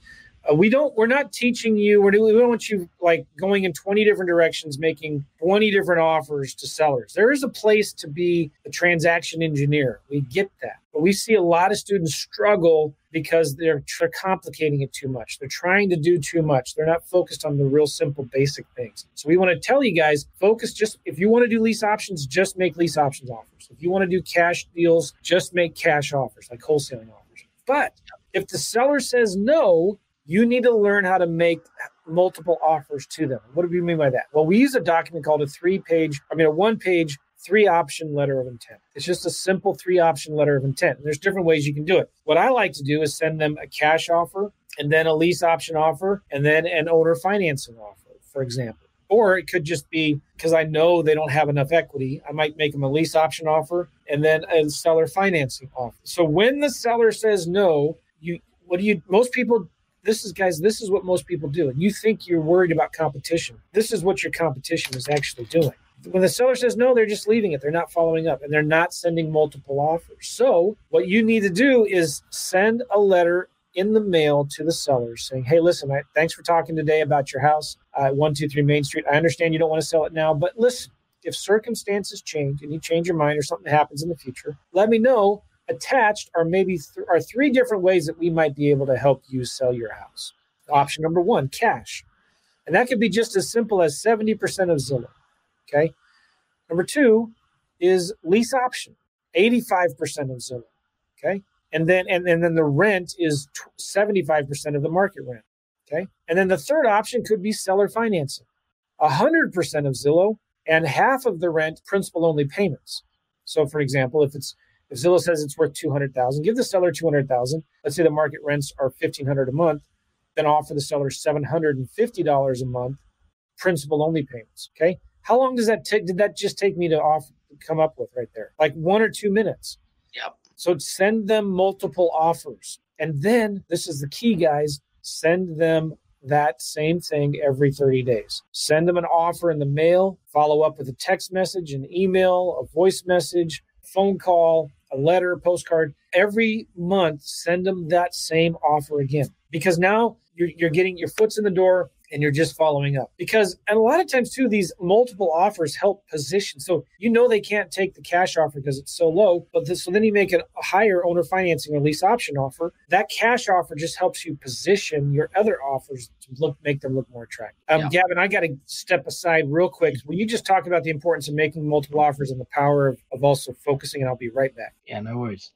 uh, we don't, we're not teaching you. We're, we don't want you like going in 20 different directions, making 20 different offers to sellers. There is a place to be a transaction engineer. We get that, but we see a lot of students struggle because they're, they're complicating it too much. They're trying to do too much. They're not focused on the real simple basic things. So we want to tell you guys focus just if you want to do lease options, just make lease options offers. If you want to do cash deals, just make cash offers like wholesaling offers. But if the seller says no, you need to learn how to make multiple offers to them. What do we mean by that? Well, we use a document called a three page, I mean, a one page three option letter of intent. It's just a simple three option letter of intent. And there's different ways you can do it. What I like to do is send them a cash offer and then a lease option offer and then an owner financing offer, for example. Or it could just be because I know they don't have enough equity. I might make them a lease option offer and then a seller financing offer. So when the seller says no, you what do you most people this is guys this is what most people do and you think you're worried about competition this is what your competition is actually doing when the seller says no, they're just leaving it. They're not following up and they're not sending multiple offers. So, what you need to do is send a letter in the mail to the seller saying, Hey, listen, I, thanks for talking today about your house at uh, 123 Main Street. I understand you don't want to sell it now, but listen, if circumstances change and you change your mind or something happens in the future, let me know. Attached are maybe th- are three different ways that we might be able to help you sell your house. Option number one, cash. And that could be just as simple as 70% of Zillow. Okay. Number two is lease option, 85% of Zillow. Okay. And then, and, and then the rent is 75% of the market rent. Okay. And then the third option could be seller financing, 100% of Zillow and half of the rent principal only payments. So for example, if it's, if Zillow says it's worth 200,000, give the seller 200,000. Let's say the market rents are 1500 a month, then offer the seller $750 a month principal only payments. Okay. How long does that take? Did that just take me to off come up with right there? Like one or two minutes.
Yep.
So send them multiple offers. And then this is the key, guys. Send them that same thing every 30 days. Send them an offer in the mail, follow up with a text message, an email, a voice message, phone call, a letter, a postcard. Every month, send them that same offer again. Because now you're, you're getting your foot's in the door and you're just following up. Because and a lot of times too these multiple offers help position. So you know they can't take the cash offer because it's so low but this, so then you make a higher owner financing or lease option offer. That cash offer just helps you position your other offers to look make them look more attractive. Um, yeah. gavin i got to step aside real quick. Will you just talk about the importance of making multiple offers and the power of, of also focusing and i'll be right back.
Yeah no worries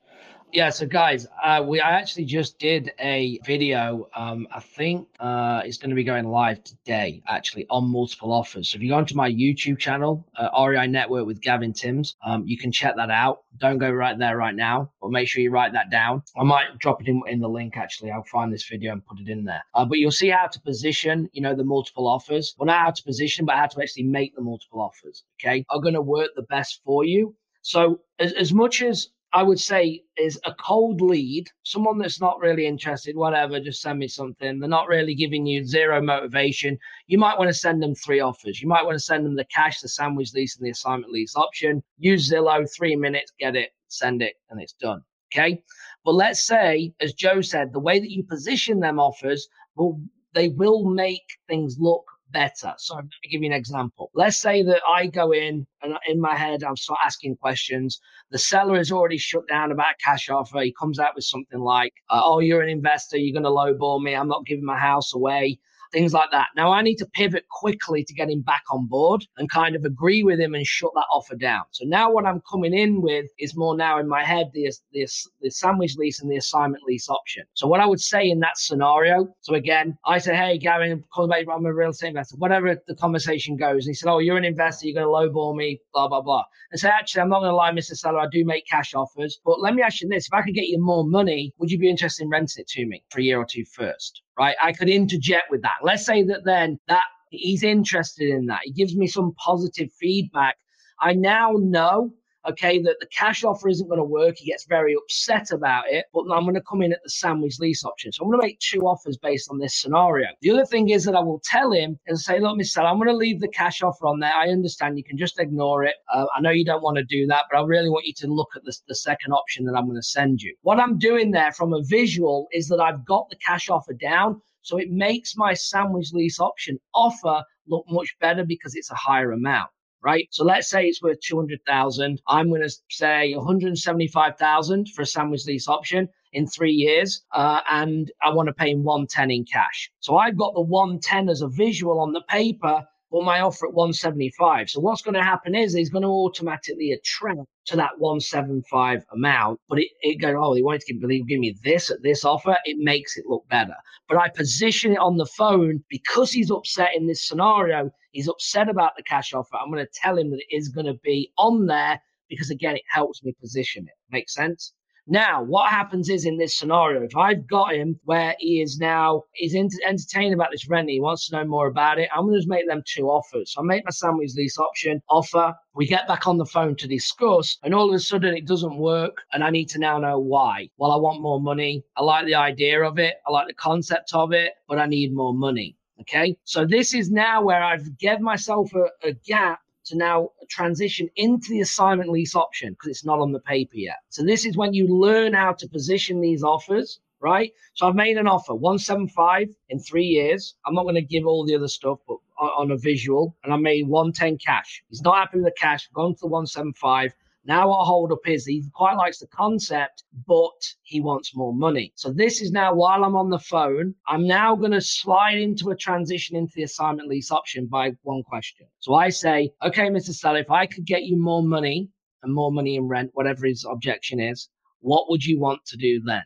yeah, so guys, uh, we I actually just did a video. Um, I think uh, it's going to be going live today, actually, on multiple offers. So if you go onto my YouTube channel, uh, REI Network with Gavin Timms, um, you can check that out. Don't go right there right now, but make sure you write that down. I might drop it in, in the link. Actually, I'll find this video and put it in there. Uh, but you'll see how to position, you know, the multiple offers. Well, not how to position, but how to actually make the multiple offers. Okay, are going to work the best for you. So as, as much as I would say is a cold lead, someone that's not really interested, whatever, just send me something. They're not really giving you zero motivation. You might want to send them three offers. You might want to send them the cash, the sandwich lease, and the assignment lease option. Use Zillow, three minutes, get it, send it, and it's done. Okay. But let's say, as Joe said, the way that you position them offers will they will make things look better. So let me give you an example. Let's say that I go in and in my head, I'm start asking questions. The seller is already shut down about cash offer. He comes out with something like, "Oh, you're an investor. You're going to lowball me. I'm not giving my house away." Things like that. Now I need to pivot quickly to get him back on board and kind of agree with him and shut that offer down. So now what I'm coming in with is more now in my head the, the, the sandwich lease and the assignment lease option. So what I would say in that scenario, so again, I say, hey, Gary, because I'm a real estate investor, whatever the conversation goes. And he said, oh, you're an investor, you're going to lowball me, blah, blah, blah. And say, actually, I'm not going to lie, Mr. Seller, I do make cash offers, but let me ask you this. If I could get you more money, would you be interested in renting it to me for a year or two first? Right? I could interject with that. Let's say that then that he's interested in that. He gives me some positive feedback. I now know okay, that the cash offer isn't going to work. He gets very upset about it, but I'm going to come in at the sandwich lease option. So I'm going to make two offers based on this scenario. The other thing is that I will tell him and say, look, Mr. I'm going to leave the cash offer on there. I understand you can just ignore it. Uh, I know you don't want to do that, but I really want you to look at the, the second option that I'm going to send you. What I'm doing there from a visual is that I've got the cash offer down. So it makes my sandwich lease option offer look much better because it's a higher amount right? So let's say it's worth 200,000. I'm going to say 175,000 for a sandwich lease option in three years. Uh, and I want to pay him 110 in cash. So I've got the 110 as a visual on the paper well, my offer at 175. So what's going to happen is he's going to automatically attract to that 175 amount, but it, it goes, oh, he wanted to give, give me this at this offer. It makes it look better. But I position it on the phone because he's upset in this scenario. He's upset about the cash offer. I'm going to tell him that it is going to be on there because again, it helps me position it. Makes sense? Now, what happens is in this scenario, if I've got him where he is now, he's entertained about this rent, he wants to know more about it, I'm going to just make them two offers. So I make my sandwich lease option offer. We get back on the phone to discuss, and all of a sudden it doesn't work, and I need to now know why. Well, I want more money. I like the idea of it, I like the concept of it, but I need more money. Okay. So this is now where I've given myself a, a gap to now transition into the assignment lease option because it's not on the paper yet. So this is when you learn how to position these offers, right? So I've made an offer 175 in three years. I'm not going to give all the other stuff, but on a visual, and I made 110 cash. He's not happy with the cash, gone to the 175. Now our hold up is he quite likes the concept, but he wants more money. So this is now while I'm on the phone, I'm now going to slide into a transition into the assignment lease option by one question. So I say, okay, Mr. Seller, if I could get you more money and more money in rent, whatever his objection is, what would you want to do then?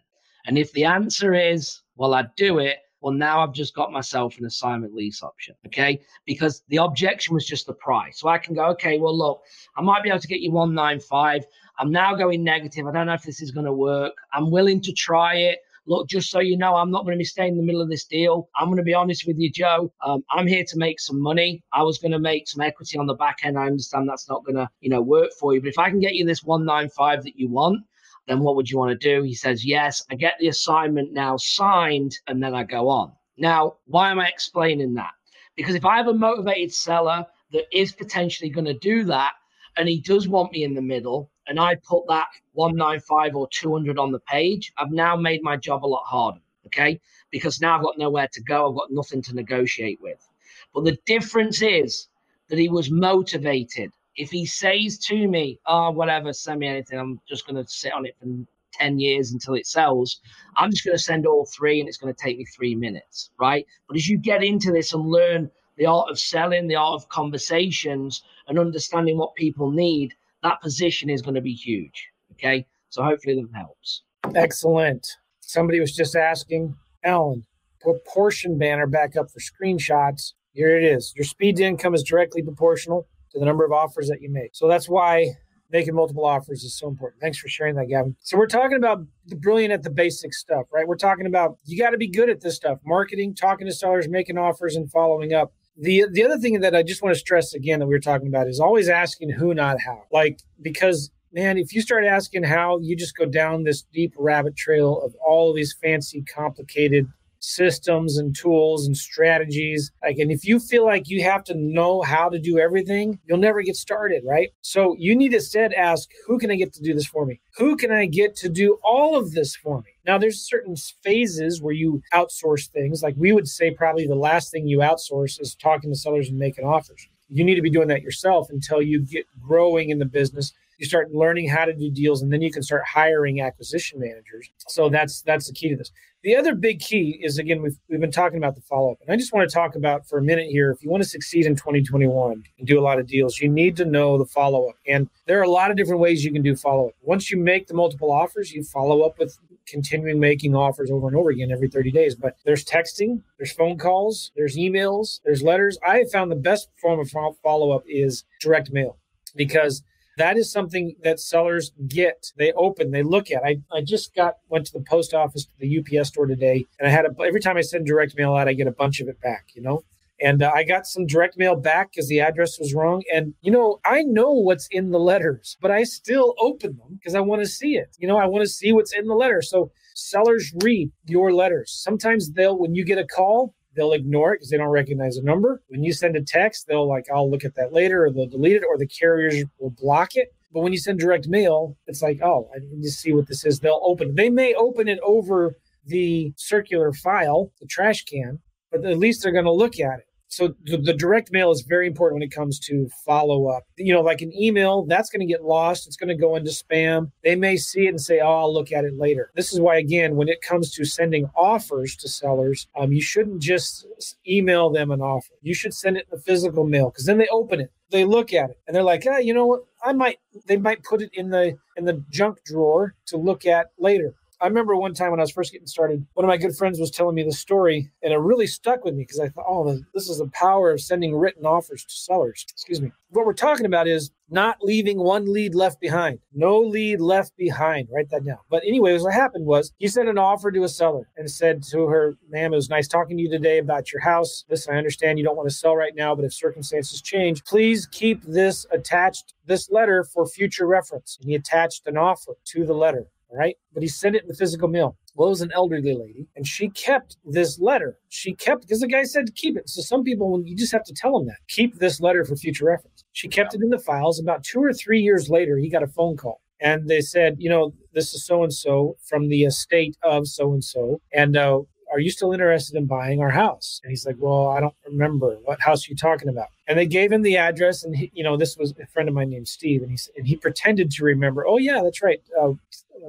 And if the answer is, well, I'd do it, well, now I've just got myself an assignment lease option. Okay. Because the objection was just the price. So I can go, okay, well, look, I might be able to get you 195. I'm now going negative. I don't know if this is going to work. I'm willing to try it look, just so you know, I'm not going to be staying in the middle of this deal. I'm going to be honest with you, Joe. Um, I'm here to make some money. I was going to make some equity on the back end. I understand that's not going to, you know, work for you. But if I can get you this 195 that you want, then what would you want to do? He says, yes, I get the assignment now signed, and then I go on. Now, why am I explaining that? Because if I have a motivated seller that is potentially going to do that, and he does want me in the middle, and I put that 195 or 200 on the page, I've now made my job a lot harder. Okay. Because now I've got nowhere to go. I've got nothing to negotiate with. But the difference is that he was motivated if he says to me, oh, whatever, send me anything, I'm just going to sit on it for 10 years until it sells, I'm just going to send all three and it's going to take me three minutes, right? But as you get into this and learn the art of selling, the art of conversations, and understanding what people need, that position is going to be huge. Okay. So hopefully that helps.
Excellent. Somebody was just asking, Alan, proportion banner back up for screenshots. Here it is. Your speed to income is directly proportional to the number of offers that you make. So that's why making multiple offers is so important. Thanks for sharing that, Gavin. So we're talking about the brilliant at the basic stuff, right? We're talking about you got to be good at this stuff: marketing, talking to sellers, making offers, and following up. The the other thing that I just want to stress again that we were talking about is always asking who, not how. Like because man, if you start asking how, you just go down this deep rabbit trail of all of these fancy, complicated systems and tools and strategies. Like, and if you feel like you have to know how to do everything, you'll never get started, right? So you need to instead ask, who can I get to do this for me? Who can I get to do all of this for me? Now, there's certain phases where you outsource things. Like we would say, probably the last thing you outsource is talking to sellers and making offers. You need to be doing that yourself until you get growing in the business you start learning how to do deals and then you can start hiring acquisition managers so that's that's the key to this The other big key is again, we've, we've been talking about the follow up. And I just want to talk about for a minute here if you want to succeed in 2021 and do a lot of deals, you need to know the follow up. And there are a lot of different ways you can do follow up. Once you make the multiple offers, you follow up with continuing making offers over and over again every 30 days. But there's texting, there's phone calls, there's emails, there's letters. I have found the best form of follow up is direct mail because that is something that sellers get. They open, they look at. I, I just got went to the post office, the UPS store today, and I had a every time I send direct mail out, I get a bunch of it back. You know, and uh, I got some direct mail back because the address was wrong. And, you know, I know what's in the letters, but I still open them because I want to see it. You know, I want to see what's in the letter. So sellers read your letters. Sometimes they'll, when you get a call, they'll ignore it because they don't recognize the number. When you send a text, they'll like, I'll look at that later, or they'll delete it, or the carriers will block it. But when you send direct mail, it's like, oh, I need to see what this is. They'll open it. They may open it over the circular file, the trash can, but at least they're going to look at it. So the, the, direct mail is very important when it comes to follow up. You know, like an email, that's going to get lost. It's going to go into spam. They may see it and say, "Oh, I'll look at it later." This is why, again, when it comes to sending offers to sellers, um, you shouldn't just email them an offer. You should send it in the physical mail because then they open it, they look at it, and they're like, "Ah, you know what? I might." They might put it in the in the junk drawer to look at later. I remember one time when I was first getting started, one of my good friends was telling me the story, and it really stuck with me because I thought, oh, this is the power of sending written offers to sellers. Excuse me. What we're talking about is not leaving one lead left behind. No lead left behind. Write that down. But anyways, what happened was he sent an offer to a seller and said to her, ma'am, it was nice talking to you today about your house. Listen, I understand you don't want to sell right now, but if circumstances change, please keep this attached, this letter for future reference. And he attached an offer to the letter right? But he sent it in the physical mail. Well, it was an elderly lady, and she kept this letter. She kept because the guy said to keep it. So some people, you just have to tell them that keep this letter for future reference. She kept it in the files. About two or three years later, he got a phone call, and they said, you know, this is so and so from the estate of so and so, and uh, are you still interested in buying our house? And he's like, well, I don't remember. What house are you talking about? And they gave him the address. And, he, you know, this was a friend of mine named Steve. And he, and he pretended to remember, oh, yeah, that's right. Uh,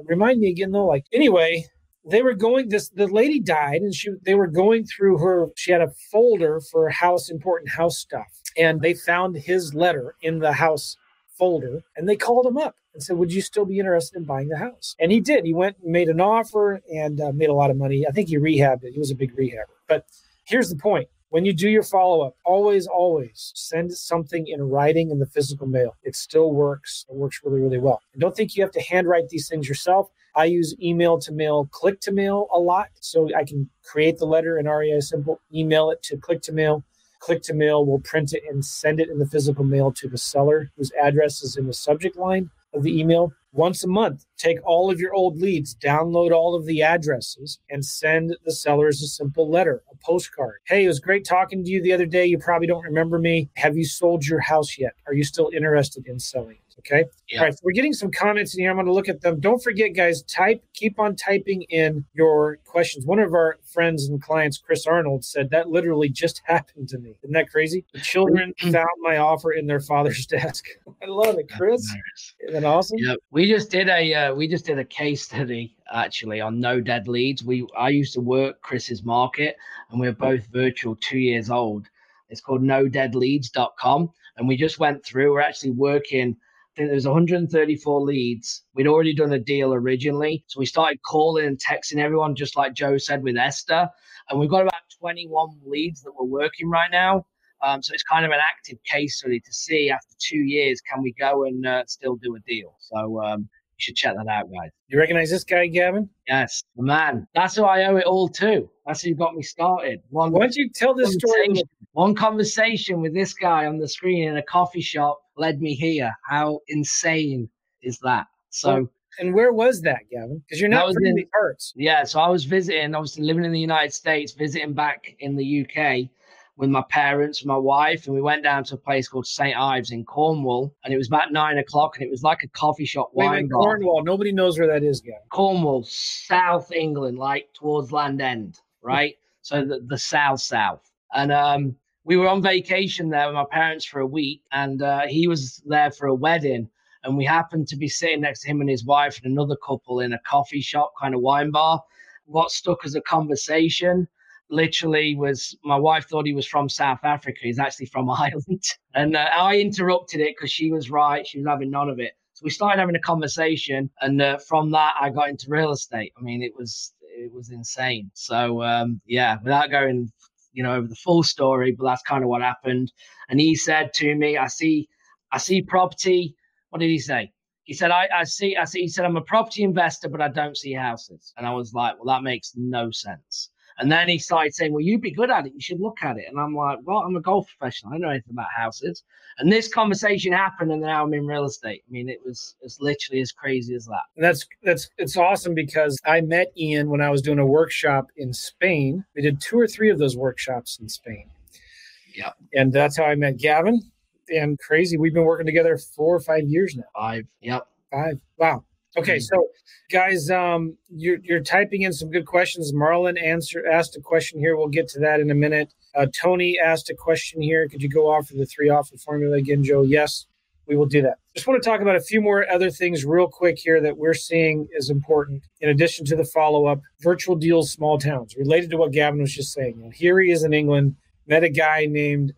remind me again, though. Like, anyway, they were going this the lady died and she they were going through her she had a folder for house important house stuff and they found his letter in the house folder and they called him up and said, Would you still be interested in buying the house? And he did. He went and made an offer and uh, made a lot of money. I think he rehabbed it. He was a big rehabber. But here's the point when you do your follow up, always, always send something in writing in the physical mail. It still works. It works really, really well. And don't think you have to handwrite these things yourself. I use email to mail, click to mail a lot. So I can create the letter in REISimpli, email it to click to mail. Click to mail will print it and send it in the physical mail to the seller whose address is in the subject line of the email once a month. Take all of your old leads, download all of the addresses, and send the sellers a simple letter, a postcard. Hey, it was great talking to you the other day. You probably don't remember me. Have you sold your house yet? Are you still interested in selling? Okay. Yeah. All right. So we're getting some comments in here. I'm going to look at them. Don't forget, guys, type, keep on typing in your questions. One of our friends and clients, Chris Arnold, said that literally just happened to me. Isn't that crazy? The children found my offer in their father's desk. I love it, Chris. Nice. Isn't that awesome?
Yeah. We just did a uh, we just did a case study actually on no dead leads. We I used to work Chris's market, and we we're both virtual two years old. It's called nodeadleads.com. And we just went through, we're actually working think there was 134 leads. We'd already done a deal originally. So we started calling and texting everyone, just like Joe said with Esther. And we've got about 21 leads that we're working right now. Um, so it's kind of an active case study to see after two years, can we go and uh, still do a deal? So um, you should check that out, guys.
You recognize this guy, Gavin?
Yes, man. That's who I owe it all to. That's who got me started.
One, Why don't you tell this story?
One conversation with this guy on the screen in a coffee shop led me here. How insane is that? So,
and where was that, Gavin? Because you're not from the parts.
Yeah, so I was visiting, obviously living in the United States, visiting back in the UK with my parents, my wife, and we went down to a place called St. Ives in Cornwall, and it was about nine o'clock, and it was like a coffee shop wine wait, wait,
bar. Cornwall, nobody knows where that is, Gavin.
Cornwall, South England, like towards Land End, right? so the, the south south, and um, we were on vacation there with my parents for a week, and uh, he was there for a wedding. And we happened to be sitting next to him and his wife and another couple in a coffee shop, kind of wine bar. what stuck as a conversation literally was my wife thought he was from South Africa. He's actually from Ireland. And uh, I interrupted it because she was right. She was having none of it. So we started having a conversation. And uh, from that, I got into real estate. I mean, it was it was insane. So um, yeah, without going, you know, over the full story, but that's kind of what happened. And he said to me, I see, I see property. What did he say? He said, I, I see, I see, he said, I'm a property investor, but I don't see houses. And I was like, well, that makes no sense. And then he started saying, Well, you'd be good at it. You should look at it. And I'm like, Well, I'm a golf professional. I know anything about houses. And this conversation happened, and now I'm in real estate. I mean, it was it's literally as crazy as that.
And that's that's it's awesome because I met Ian when I was doing a workshop in Spain. We did two or three of those workshops in Spain.
Yeah.
And that's how I met Gavin. And crazy, we've been working together four or five years now.
Five. Yep.
Five. Wow. Okay, so guys, um, you're you're typing in some good questions. Marlon answer asked a question here. We'll get to that in a minute. Uh, Tony asked a question here. Could you go off of the three offer formula again, Joe? Yes, we will do that. Just want to talk about a few more other things real quick here that we're seeing is important. In addition to the follow up, virtual deals, small towns, related to what Gavin was just saying. You know, here he is in England. Met a guy named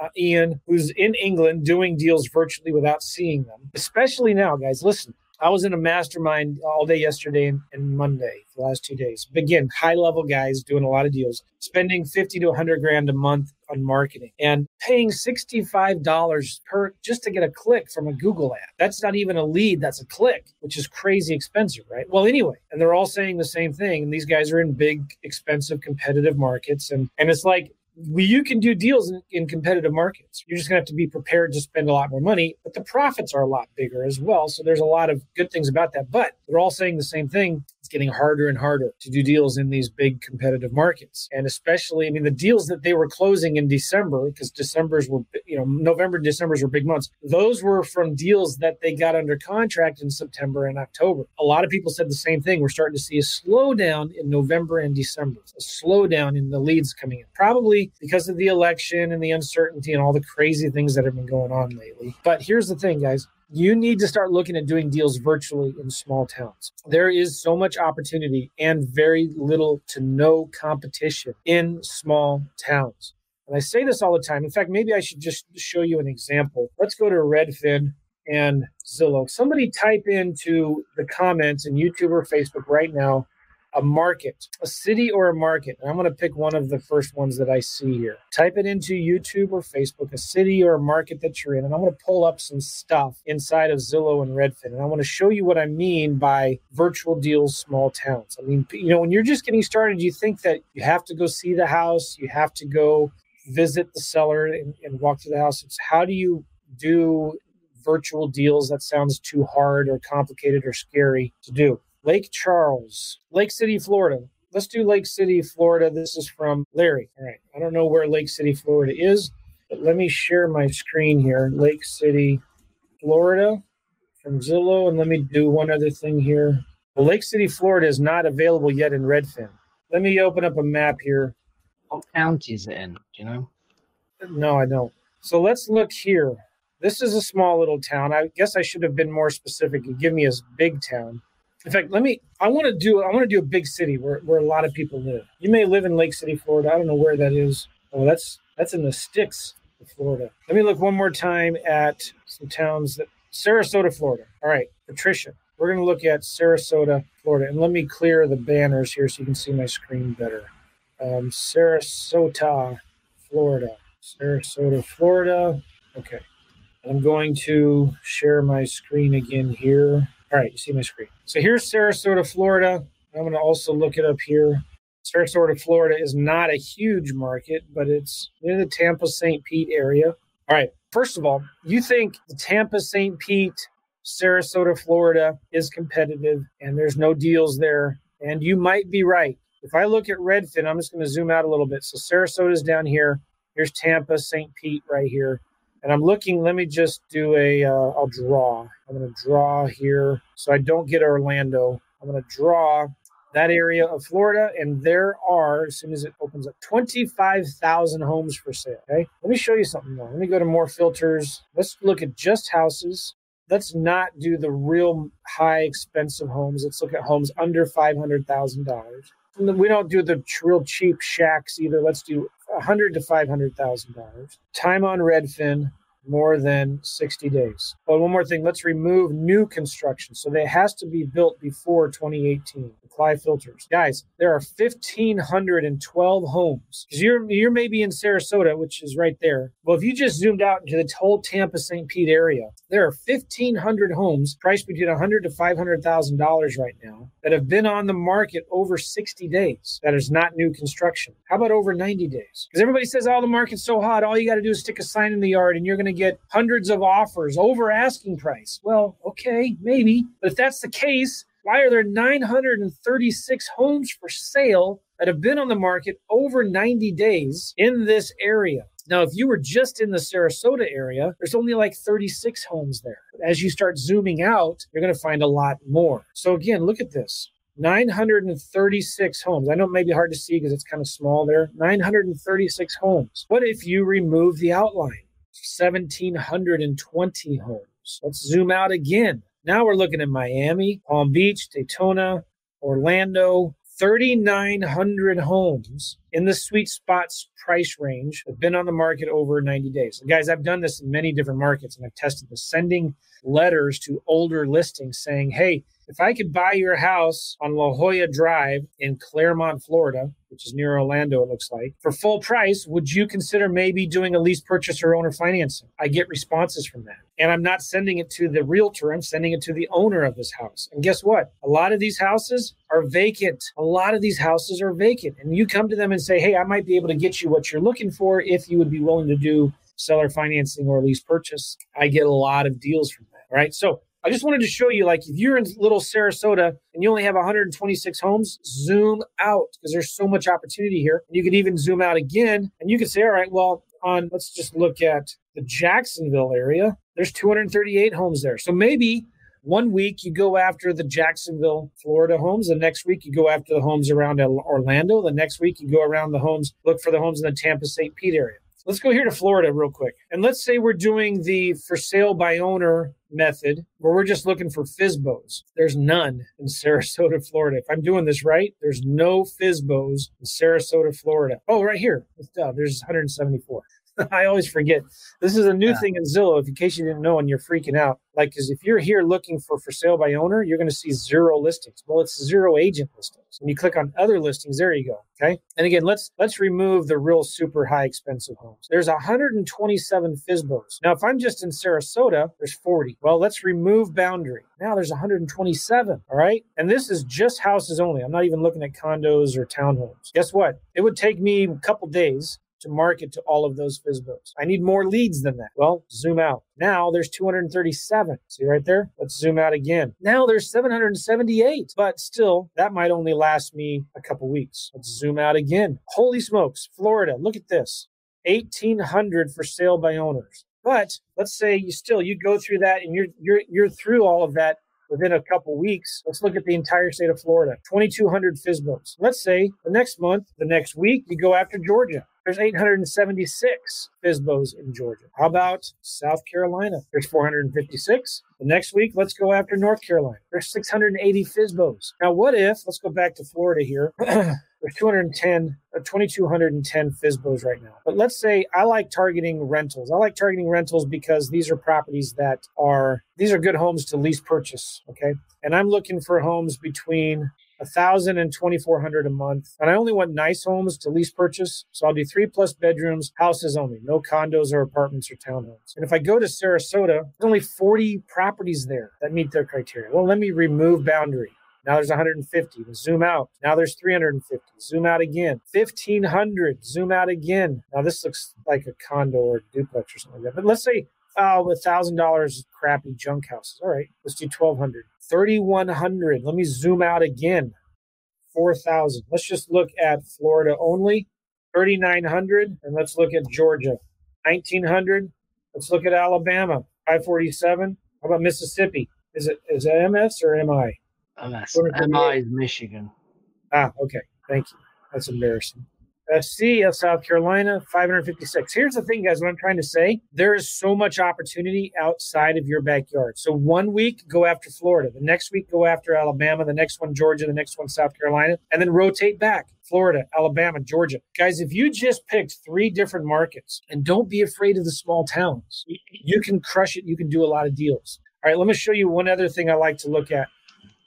uh, Ian who's in England doing deals virtually without seeing them. Especially now, guys. Listen, I was in a mastermind all day yesterday and, Monday the last two days. Again, high level guys doing a lot of deals, spending 50 to 100 grand a month on marketing and paying $65 per just to get a click from a Google ad. That's not even a lead, that's a click, which is crazy expensive, right? Well, anyway, and they're all saying the same thing. And these guys are in big, expensive, competitive markets. And, and it's like, you can do deals in, in competitive markets. You're just going to have to be prepared to spend a lot more money, but the profits are a lot bigger as well. So there's a lot of good things about that. But they're all saying the same thing getting harder and harder to do deals in these big competitive markets. And especially, I mean, the deals that they were closing in December, because December's were, you know, November, December's were big months. Those were from deals that they got under contract in September and October. A lot of people said the same thing. We're starting to see a slowdown in November and December, a slowdown in the leads coming in, probably because of the election and the uncertainty and all the crazy things that have been going on lately. But here's the thing, guys you need to start looking at doing deals virtually in small towns. There is so much opportunity and very little to no competition in small towns. And I say this all the time. In fact, maybe I should just show you an example. Let's go to Redfin and Zillow. Somebody type into the comments in YouTube or Facebook right now a market, a city or a market. And I'm going to pick one of the first ones that I see here. Type it into YouTube or Facebook, a city or a market that you're in. And I'm going to pull up some stuff inside of Zillow and Redfin. And I want to show you what I mean by virtual deals, small towns. I mean, you know, when you're just getting started, you think that you have to go see the house, you have to go visit the seller and, and walk through the house. It's how do you do virtual deals that sounds too hard or complicated or scary to do. Lake Charles, Lake City, Florida. Let's do Lake City, Florida. This is from Larry. All right. I don't know where Lake City, Florida is, but let me share my screen here. Lake City, Florida from Zillow. And let me do one other thing here. Well, Lake City, Florida is not available yet in Redfin. Let me open up a map here.
What county is it in? Do you know?
No, I don't. So let's look here. This is a small little town. I guess I should have been more specific and give me a big town. In fact, let me. I want to do. I want to do a big city where, where a lot of people live. You may live in Lake City, Florida. I don't know where that is. Oh, that's that's in the sticks of Florida. Let me look one more time at some towns that Sarasota, Florida. All right, Patricia. We're going to look at Sarasota, Florida, and let me clear the banners here so you can see my screen better. Um, Sarasota, Florida. Sarasota, Florida. Okay. I'm going to share my screen again here. All right, you see my screen. So here's Sarasota, Florida. I'm going to also look it up here. Sarasota, Florida is not a huge market, but it's in the Tampa St. Pete area. All right, first of all, you think the Tampa St. Pete, Sarasota, Florida is competitive and there's no deals there. And you might be right. If I look at Redfin, I'm just going to zoom out a little bit. So Sarasota is down here. Here's Tampa, St. Pete right here. And I'm looking, let me just do a. will uh, draw. I'm going to draw here so I don't get Orlando. I'm going to draw that area of Florida, and there are, as soon as it opens up, 25,000 homes for sale. Okay. Let me show you something more. Let me go to more filters. Let's look at just houses. Let's not do the real high expensive homes. Let's look at homes under $500,000. we don't do the real cheap shacks either. Let's do a hundred to five hundred thousand dollars. Time on Redfin, more than 60 days. But one more thing, let's remove new construction. So they has to be built before 2018. Apply filters. Guys, there are 1,512 homes. You're, you're maybe in Sarasota, which is right there. Well, if you just zoomed out into the whole Tampa St. Pete area, there are 1,500 homes priced between 100 to $500,000 right now that have been on the market over 60 days. That is not new construction. How about over 90 days? Because everybody says, oh, the market's so hot. All you got to do is stick a sign in the yard and you're going to get hundreds of offers over asking price. Well, okay, maybe. But if that's the case, why are there 936 homes for sale that have been on the market over 90 days in this area? Now, if you were just in the Sarasota area, there's only like 36 homes there. As you start zooming out, you're going to find a lot more. So, again, look at this 936 homes. I know it may be hard to see because it's kind of small there. 936 homes. What if you remove the outline? 1,720 homes. Let's zoom out again. Now we're looking at Miami, Palm Beach, Daytona, Orlando, 3,900 homes in the sweet spots price range have been on the market over 90 days. And guys, I've done this in many different markets and I've tested this, sending letters to older listings saying, hey, if I could buy your house on La Jolla Drive in Clermont, Florida, which is near Orlando, it looks like, for full price, would you consider maybe doing a lease purchase or owner financing? I get responses from that. And I'm not sending it to the realtor, I'm sending it to the owner of this house. And guess what? A lot of these houses are vacant. A lot of these houses are vacant. And you come to them and say, hey, I might be able to get you what you're looking for if you would be willing to do seller financing or lease purchase. I get a lot of deals from that. Right. So I just wanted to show you, like, if you're in little Sarasota and you only have 126 homes, zoom out because there's so much opportunity here. You could even zoom out again and you could say, all right, well, on let's just look at the Jacksonville area. There's 238 homes there. So maybe one week you go after the Jacksonville, Florida homes. The next week you go after the homes around Orlando. The next week you go around the homes, look for the homes in the Tampa St. Pete area. Let's go here to Florida real quick. And let's say we're doing the for sale by owner method where we're just looking for FSBOs. There's none in Sarasota, Florida. If I'm doing this right, there's no FSBOs in Sarasota, Florida. Oh, right here. Uh, there's 174. I always forget. This is a new yeah. thing in Zillow. If in case you didn't know and you're freaking out, like, because if you're here looking for for sale by owner, you're going to see zero listings. Well, it's zero agent listings. And you click on other listings, there you go. Okay. And again, let's let's remove the real super high expensive homes. There's 127 FSBOs. Now, if I'm just in Sarasota, there's 40. Well, let's remove boundary. Now there's 127. All right. And this is just houses only. I'm not even looking at condos or townhomes. Guess what? It would take me a couple days to market to all of those FSBOs. I need more leads than that. Well, zoom out. Now there's 237. See right there? Let's zoom out again. Now there's 778, but still, that might only last me a couple weeks. Let's zoom out again. Holy smokes, Florida, look at this 1800 for sale by owners. But let's say you still you go through that and you're you're you're through all of that within a couple weeks. Let's look at the entire state of Florida 2,200 FSBOs. Let's say the next month, the next week, you go after Georgia. There's 876 FSBOs in Georgia. How about South Carolina? There's 456. The next week, let's go after North Carolina. There's 680 FSBOs. Now, what if, let's go back to Florida here. There's 210, uh, 2,210 FSBOs right now. But let's say I like targeting rentals. I like targeting rentals because these are properties that are, these are good homes to lease purchase. Okay. And I'm looking for homes between a thousand and twenty four hundred a month. And I only want nice homes to lease purchase. So I'll do three plus bedrooms, houses only, no condos or apartments or townhomes. And if I go to Sarasota, there's only 40 properties there that meet their criteria. Well, let me remove boundary. Now there's 150. Zoom out. Now there's 350. Zoom out again. 1500. Zoom out again. Now this looks like a condo or duplex or something like that. But let's say oh, a thousand dollars crappy junk houses. All right, let's do 1200. 3,100. Let me zoom out again. 4,000. Let's just look at Florida only. 3,900. And let's look at Georgia. 1,900. Let's look at Alabama. 547. How about Mississippi? Is it is it MS or MI?
MS. MI is Michigan.
Ah, okay. Thank you. That's embarrassing. Uh, FC of South Carolina, 556. Here's the thing, guys, what I'm trying to say there is so much opportunity outside of your backyard. So one week, go after Florida. The next week, go after Alabama. The next one, Georgia. The next one, South Carolina. And then rotate back. Florida, Alabama, Georgia. Guys, if you just picked three different markets and don't be afraid of the small towns, you can crush it. You can do a lot of deals. All right, let me show you one other thing I like to look at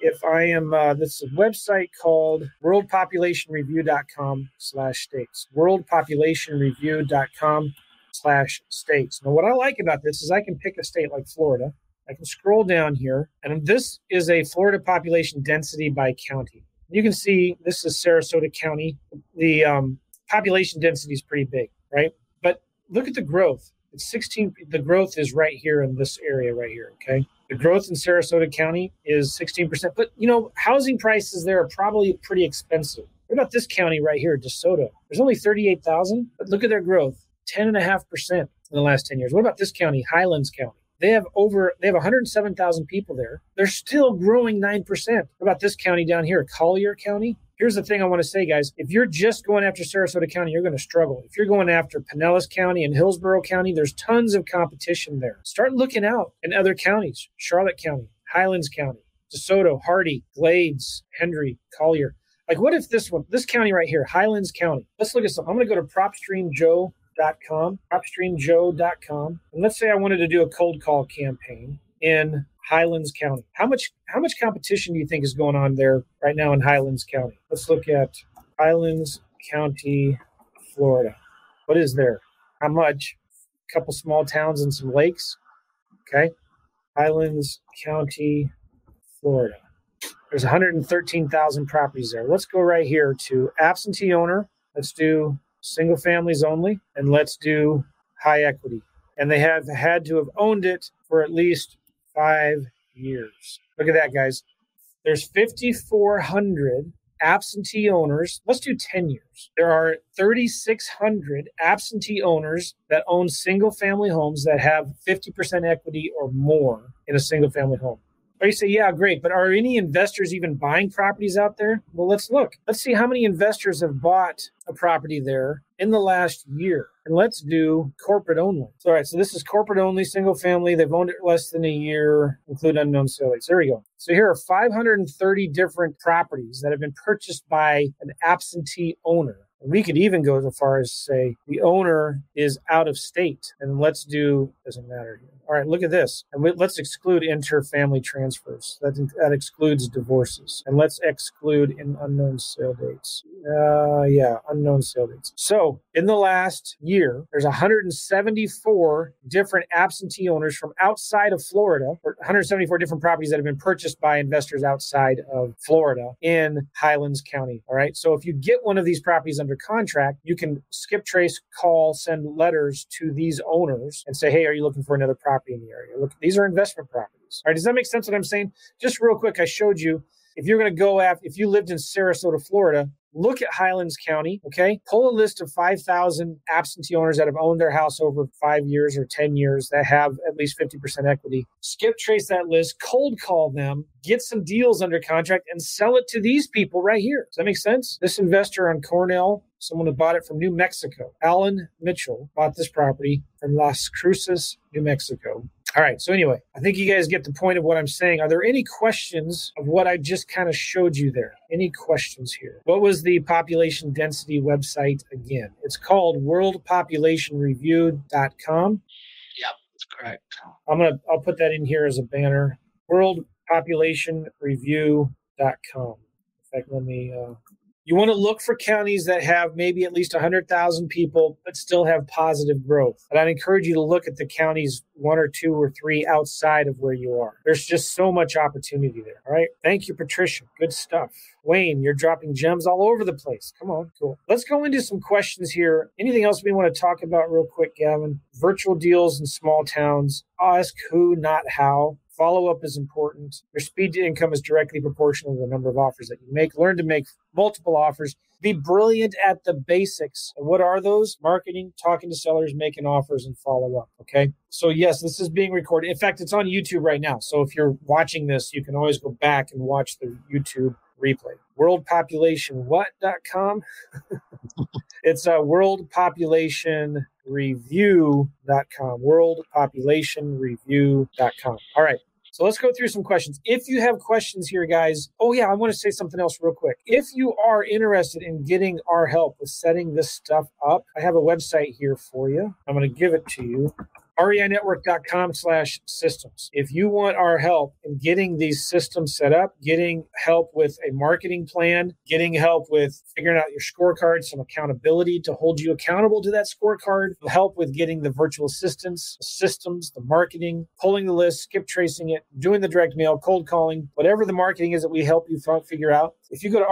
if I am, uh, this is a website called worldpopulationreview.com slash states, worldpopulationreview.com slash states. Now, what I like about this is I can pick a state like Florida. I can scroll down here, and this is a Florida population density by county. You can see this is Sarasota County. The um, population density is pretty big, right? But look at the growth. It's 16. The growth is right here in this area right here. Okay. The growth in Sarasota County is 16%. But, you know, housing prices there are probably pretty expensive. What about this county right here, DeSoto? There's only 38,000, but look at their growth 10.5% in the last 10 years. What about this county, Highlands County? They have over, they have 107,000 people there. They're still growing 9%. What about this county down here, Collier County? Here's the thing I want to say, guys. If you're just going after Sarasota County, you're going to struggle. If you're going after Pinellas County and Hillsborough County, there's tons of competition there. Start looking out in other counties Charlotte County, Highlands County, DeSoto, Hardee, Glades, Hendry, Collier. Like, what if this one, this county right here, Highlands County? Let's look at some. I'm going to go to propstreamjoe.com, propstreamjoe.com. And let's say I wanted to do a cold call campaign in Highlands County. How much how much competition do you think is going on there right now in Highlands County? Let's look at Highlands County, Florida. What is there? How much? A couple small towns and some lakes. Okay. Highlands County, Florida. There's 113,000 properties there. Let's go right here to absentee owner. Let's do single families only and let's do high equity. And they have had to have owned it for at least five years. Look at that, guys. There's 5,400 absentee owners. Let's do 10 years. There are 3,600 absentee owners that own single family homes that have 50% equity or more in a single family home. Or you say, yeah, great, but are any investors even buying properties out there? Well, let's look. Let's see how many investors have bought a property there in the last year. And let's do corporate only. So, all right, so this is corporate only, single family. They've owned it less than a year, include unknown sale dates. There we go. So here are 530 different properties that have been purchased by an absentee owner. We could even go as far as say the owner is out of state, and let's do doesn't matter here. All right, look at this, and we, let's exclude inter-family transfers. That that excludes divorces, and let's exclude in unknown sale dates. Uh, yeah, unknown sale dates. So in the last year, there's 174 different absentee owners from outside of Florida, or 174 different properties that have been purchased by investors outside of Florida in Highlands County. All right, so if you get one of these properties under under contract, you can skip trace, call, send letters to these owners and say, hey, are you looking for another property in the area? Look, these are investment properties. All right, does that make sense what I'm saying? Just real quick, I showed you if you're going to go after, if you lived in Sarasota, Florida, look at Highlands County, okay? Pull a list of 5,000 absentee owners that have owned their house over five years or 10 years that have at least 50% equity. Skip trace that list, cold call them, get some deals under contract, and sell it to these people right here. Does that make sense? This investor on Cornell, someone who bought it from New Mexico, Alan Mitchell, bought this property from Las Cruces, New Mexico. All right. So anyway, I think you guys get the point of what I'm saying. Are there any questions of what I just kind of showed you there? Any questions here? What was the population density website again? It's called worldpopulationreview.com.
Yep, that's correct.
I'm going to I'll put that in here as a banner. worldpopulationreview.com. In fact, let me uh, you want to look for counties that have maybe at least 100,000 people, but still have positive growth. And I'd encourage you to look at the counties one or two or three outside of where you are. There's just so much opportunity there. All right. Thank you, Patricia. Good stuff. Wayne, you're dropping gems all over the place. Come on. Cool. Let's go into some questions here. Anything else we want to talk about real quick, Gavin? Virtual deals in small towns. Ask who, not how. Follow up is important. Your speed to income is directly proportional to the number of offers that you make. Learn to make multiple offers. Be brilliant at the basics. And what are those? Marketing, talking to sellers, making offers, and follow up. Okay. So, yes, this is being recorded. In fact, it's on YouTube right now. So, if you're watching this, you can always go back and watch the YouTube replay. Worldpopulationwhat.com. It's uh, worldpopulationreview.com. Worldpopulationreview.com. All right. So let's go through some questions. If you have questions here, guys, oh, yeah, I want to say something else real quick. If you are interested in getting our help with setting this stuff up, I have a website here for you. I'm going to give it to you reinetwork.com slash systems. If you want our help in getting these systems set up, getting help with a marketing plan, getting help with figuring out your scorecard, some accountability to hold you accountable to that scorecard, help with getting the virtual assistants, systems, the marketing, pulling the list, skip tracing it, doing the direct mail, cold calling, whatever the marketing is that we help you figure out. If you go to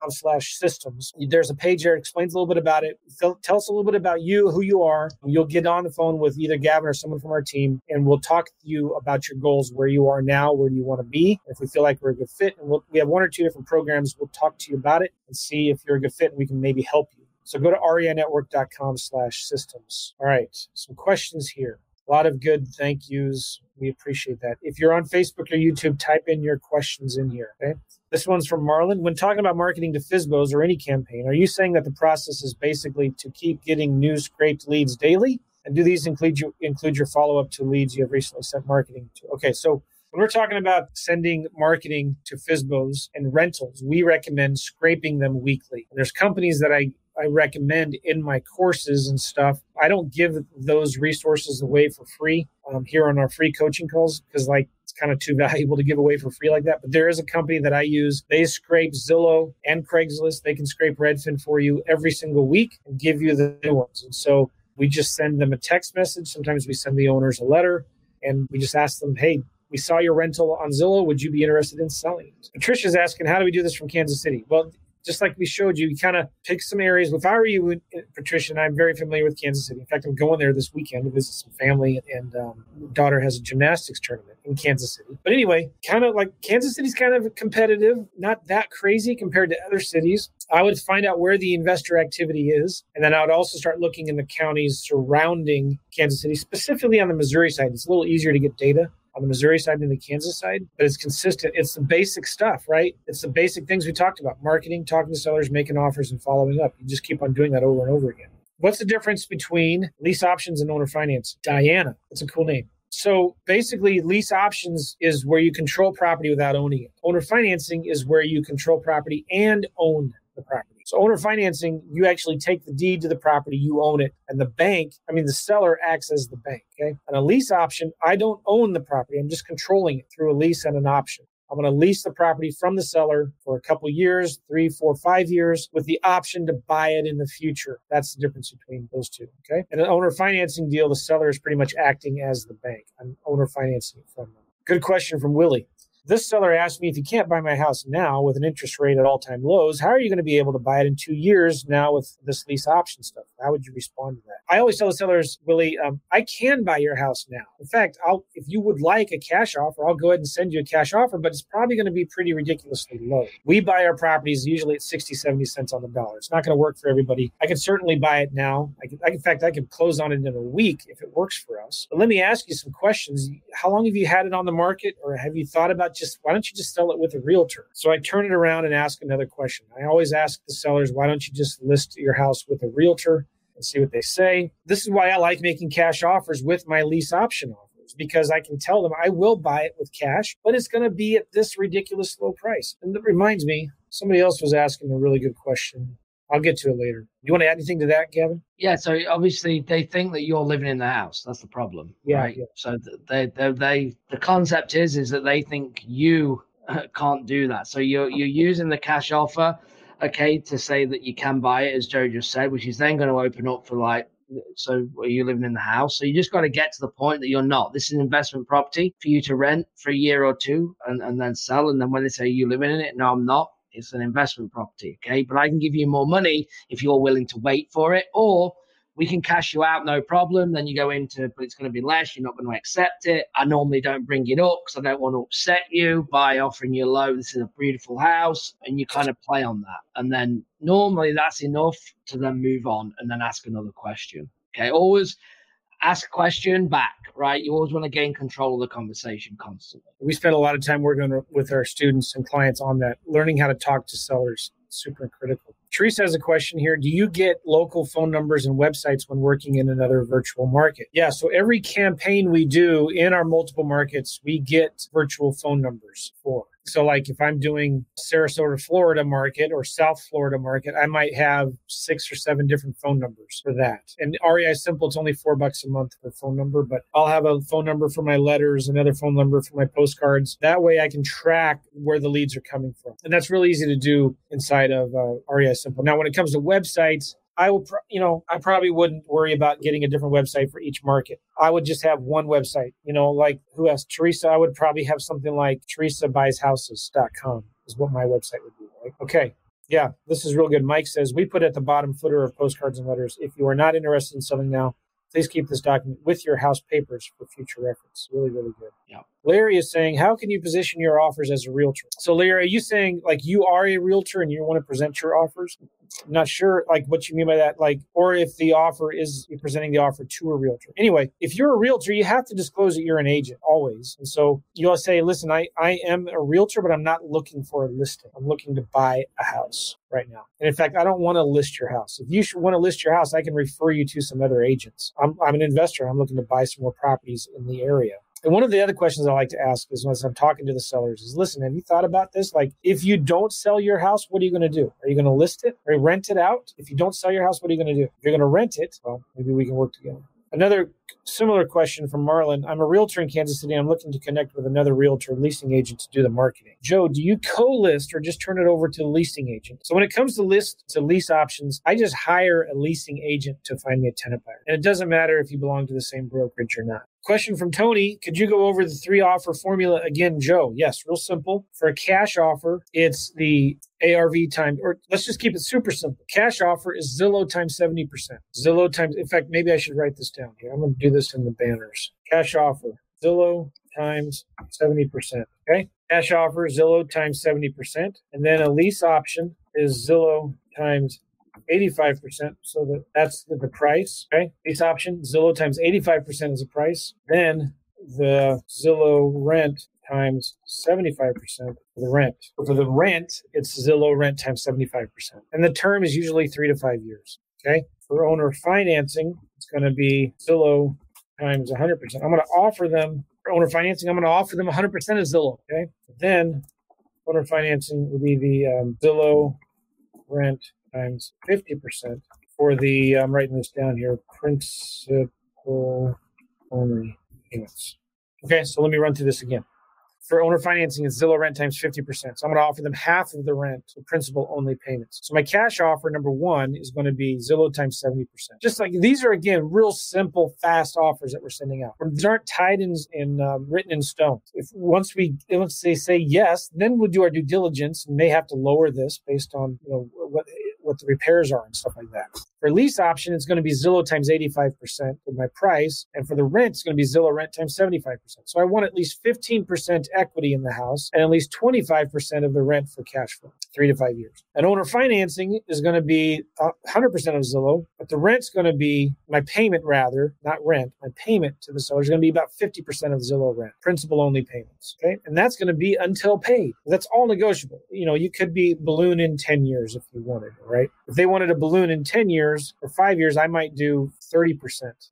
reinetwork.com slash systems. There's a page there that explains a little bit about it. Tell us a little bit about you, who you are. You'll get on the phone with either Gavin or someone from our team, and we'll talk to you about your goals, where you are now, where you want to be. If we feel like we're a good fit, and we'll, we have one or two different programs, we'll talk to you about it and see if you're a good fit, and we can maybe help you. So go to reinetwork.com slash systems. All right, some questions here. A lot of good thank yous. We appreciate that. If you're on Facebook or YouTube, type in your questions in here. Okay. This one's from Marlon. When talking about marketing to FSBOs or any campaign, are you saying that the process is basically to keep getting new scraped leads daily? And do these include you include your follow up to leads you have recently sent marketing to? Okay, so when we're talking about sending marketing to FSBOs and rentals, we recommend scraping them weekly. And there's companies that I I recommend in my courses and stuff. I don't give those resources away for free um, here on our free coaching calls because, like, it's kind of too valuable to give away for free like that. But there is a company that I use. They scrape Zillow and Craigslist. They can scrape Redfin for you every single week and give you the new ones. And so we just send them a text message. Sometimes we send the owners a letter and we just ask them, hey, we saw your rental on Zillow. Would you be interested in selling it? Patricia's asking, how do we do this from Kansas City? Well, just like we showed you, you kind of pick some areas. If I were you, Patricia, and I'm very familiar with Kansas City. In fact, I'm going there this weekend to visit some family, and um, daughter has a gymnastics tournament in Kansas City. But anyway, kind of like Kansas City's kind of competitive, not that crazy compared to other cities. I would find out where the investor activity is, and then I would also start looking in the counties surrounding Kansas City, specifically on the Missouri side. It's a little easier to get data on the Missouri side and the Kansas side, but it's consistent. It's the basic stuff, right? It's the basic things we talked about marketing, talking to sellers, making offers, and following up. You just keep on doing that over and over again. What's the difference between lease options and owner finance? Diana. That's a cool name. So basically, lease options is where you control property without owning it. Owner financing is where you control property and own the property. So owner financing, you actually take the deed to the property, you own it, and the bank, I mean the seller acts as the bank. Okay. On a lease option, I don't own the property. I'm just controlling it through a lease and an option. I'm going to lease the property from the seller for a couple years, three, four, five years, with the option to buy it in the future. That's the difference between those two. Okay. And an owner financing deal, the seller is pretty much acting as the bank. I'm owner financing from them. Good question from Willie. This seller asked me if you can't buy my house now with an interest rate at all time lows, how are you going to be able to buy it in two years now with this lease option stuff? How would you respond to that? I always tell the sellers, Willie, um, I can buy your house now. In fact, I'll if you would like a cash offer, I'll go ahead and send you a cash offer, but it's probably going to be pretty ridiculously low. We buy our properties usually at 60, 70 cents on the dollar. It's not going to work for everybody. I can certainly buy it now. I can, I, in fact, I can close on it in a week if it works for us. But let me ask you some questions. How long have you had it on the market, or have you thought about just why don't you just sell it with a realtor? So I turn it around and ask another question. I always ask the sellers, why don't you just list your house with a realtor and see what they say? This is why I like making cash offers with my lease option offers because I can tell them I will buy it with cash, but it's going to be at this ridiculous low price. And that reminds me, somebody else was asking a really good question. I'll get to it later. You want to add anything to that, Gavin?
Yeah. So obviously they think that you're living in the house. That's the problem.
Yeah.
Right.
yeah.
So they, they, they, the concept is, is that they think you uh, can't do that. So you're, you're using the cash offer, okay, to say that you can buy it, as Joe just said, which is then going to open up for like, so are you living in the house? So you just got to get to the point that you're not. This is an investment property for you to rent for a year or two and, and then sell. And then when they say you're living in it, no, I'm not it's an investment property. Okay. But I can give you more money if you're willing to wait for it, or we can cash you out, no problem. Then you go into, but it's going to be less. You're not going to accept it. I normally don't bring it up because I don't want to upset you by offering you low. This is a beautiful house. And you kind of play on that. And then normally that's enough to then move on and then ask another question. Okay. Always ask a question back, right? You always want to gain control of the conversation constantly.
We spend a lot of time working with our students and clients on that, learning how to talk to sellers. Super critical. Teresa has a question here. Do you get local phone numbers and websites when working in another virtual market? Yeah. So every campaign we do in our multiple markets, we get virtual phone numbers for. So, like if I'm doing Sarasota, Florida market or South Florida market, I might have six or seven different phone numbers for that. And REISimpli, it's only four bucks a month per phone number, but I'll have a phone number for my letters, another phone number for my postcards. That way I can track where the leads are coming from. And that's really easy to do inside of uh, REISimpli. Now, when it comes to websites, I will, you know, I probably wouldn't worry about getting a different website for each market. I would just have one website, you know, like who has Teresa? I would probably have something like teresabuysHouses.com is what my website would be. Right? Okay. Yeah, this is real good. Mike says, we put at the bottom footer of postcards and letters. If you are not interested in selling now, please keep this document with your house papers for future reference. Really, really good.
Yeah.
Larry is saying, how can you position your offers as a realtor? So, Larry, are you saying like you are a realtor and you want to present your offers? I'm not sure like what you mean by that, like, or if the offer is presenting the offer to a realtor. Anyway, if you're a realtor, you have to disclose that you're an agent always. And so you'll say, listen, I, I am a realtor, but I'm not looking for a listing. I'm looking to buy a house right now. And in fact, I don't want to list your house. If you want to list your house, I can refer you to some other agents. I'm, I'm an investor. I'm looking to buy some more properties in the area. And one of the other questions I like to ask is when I'm talking to the sellers is listen, have you thought about this? Like, if you don't sell your house, what are you going to do? Are you going to list it or rent it out? If you don't sell your house, what are you going to do? If you're going to rent it, well, maybe we can work together. Another similar question from Marlon. I'm a realtor in Kansas City. I'm looking to connect with another realtor leasing agent to do the marketing. Joe, do you co-list or just turn it over to the leasing agent? So when it comes to list to lease options, I just hire a leasing agent to find me a tenant buyer. And it doesn't matter if you belong to the same brokerage or not. Question from Tony Could you go over the three offer formula again, Joe? Yes, real simple. For a cash offer, it's the ARV times, or let's just keep it super simple. Cash offer is Zillow times 70%. Zillow times, in fact, maybe I should write this down here. I'm going to do this in the banners. Cash offer, Zillow times 70%. Okay. Cash offer, Zillow times 70%. And then a lease option is Zillow times 85%. So that that's the, the price. Okay. Lease option, Zillow times 85% is the price. Then the Zillow rent times 75% for the rent. For the rent, it's Zillow rent times 75%. And the term is usually three to five years. Okay. For owner financing, it's going to be Zillow times 100%. I'm going to offer them for owner financing. I'm going to offer them 100% of Zillow. Okay. Then owner financing would be the um, Zillow rent times 50% for the, I'm writing this down here, principal only payments. Okay, so let me run through this again. For owner financing, it's Zillow rent times 50%. So I'm going to offer them half of the rent for principal only payments. So my cash offer, number one, is going to be Zillow times 70%. Just like these are, again, real simple, fast offers that we're sending out. These aren't tied in and um, written in stone. If once we, once they say yes, then we'll do our due diligence and may have to lower this based on, you know, what the repairs are and stuff like that. For lease option, it's going to be Zillow times 85% of my price. And for the rent, it's going to be Zillow rent times 75%. So I want at least 15% equity in the house and at least 25% of the rent for cash flow, three to five years. And owner financing is going to be 100% of Zillow, but the rent's going to be my payment rather, not rent, my payment to the seller is going to be about 50% of Zillow rent, principal only payments. Okay. And that's going to be until paid. That's all negotiable. You know, you could be balloon in 10 years if you wanted, right? If they wanted a balloon in 10 years, or five years, I might do 30%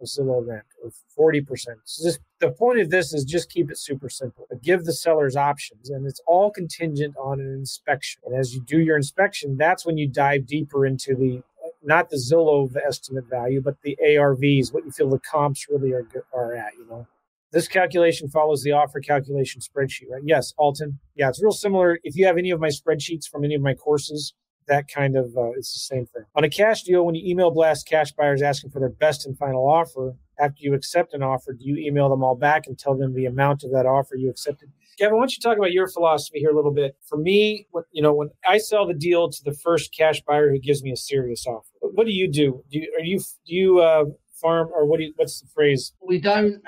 of Zillow rent or 40%. So just the point of this is just keep it super simple. Give the sellers options, and it's all contingent on an inspection. And as you do your inspection, that's when you dive deeper into the not the Zillow estimate value, but the ARVs, what you feel the comps really are are at. You know. This calculation follows the offer calculation spreadsheet, right? Yes, Alton. Yeah, it's real similar. If you have any of my spreadsheets from any of my courses, that kind of uh, it's the same thing. On a cash deal, when you email blast cash buyers asking for their best and final offer, after you accept an offer, do you email them all back and tell them the amount of that offer you accepted? Gavin, why don't you talk about your philosophy here a little bit? For me, you know, when I sell the deal to the first cash buyer who gives me a serious offer, what do you do? Do you, are you do you uh, farm or what do you, what's the phrase?
We don't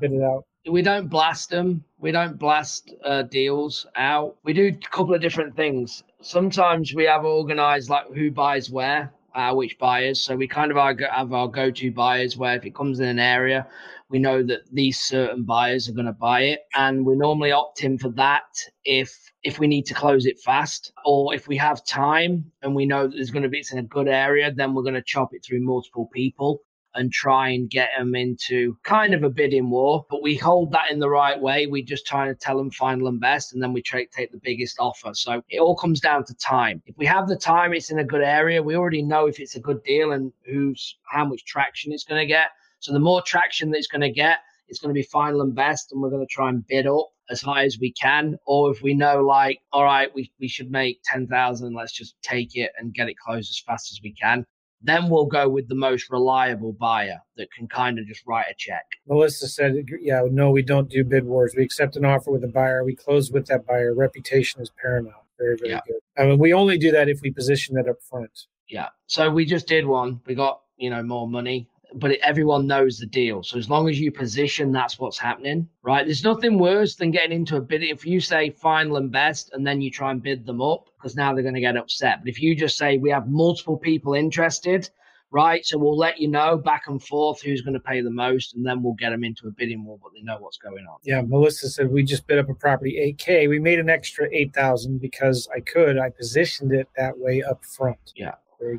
bid it out
we don't blast them. We don't blast uh, deals out. We do a couple of different things. Sometimes we have organized like who buys where, uh, which buyers. So we kind of have our go-to buyers where if it comes in an area, we know that these certain buyers are going to buy it and we normally opt in for that if if we need to close it fast or if we have time and we know that there's going to be it's in a good area then we're going to chop it through multiple people and try and get them into kind of a bidding war. But we hold that in the right way. We just try to tell them final and best, and then we try take the biggest offer. So it all comes down to time. If we have the time, it's in a good area. We already know if it's a good deal and who's how much traction it's going to get. So the more traction that it's going to get, it's going to be final and best, and we're going to try and bid up as high as we can. Or if we know, like, all right, we, we should make 10,000, let's just take it and get it closed as fast as we can. Then we'll go with the most reliable buyer that can kind of just write a check.
Melissa said, yeah, no, we don't do bid wars. We accept an offer with a buyer. We close with that buyer. Reputation is paramount. Very, very yeah. good. I mean, we only do that if we position it up front.
Yeah. So we just did one. We got, you know, more money but everyone knows the deal. So as long as you position, that's what's happening, right? There's nothing worse than getting into a bid. If you say final and best, and then you try and bid them up, because now they're going to get upset. But if you just say we have multiple people interested, right? So we'll let you know back and forth who's going to pay the most, and then we'll get them into a bidding war, but they know what's going on.
Yeah, Melissa said we just bid up a property 8K. We made an extra 8,000 because I could. I positioned it that way up front.
Yeah.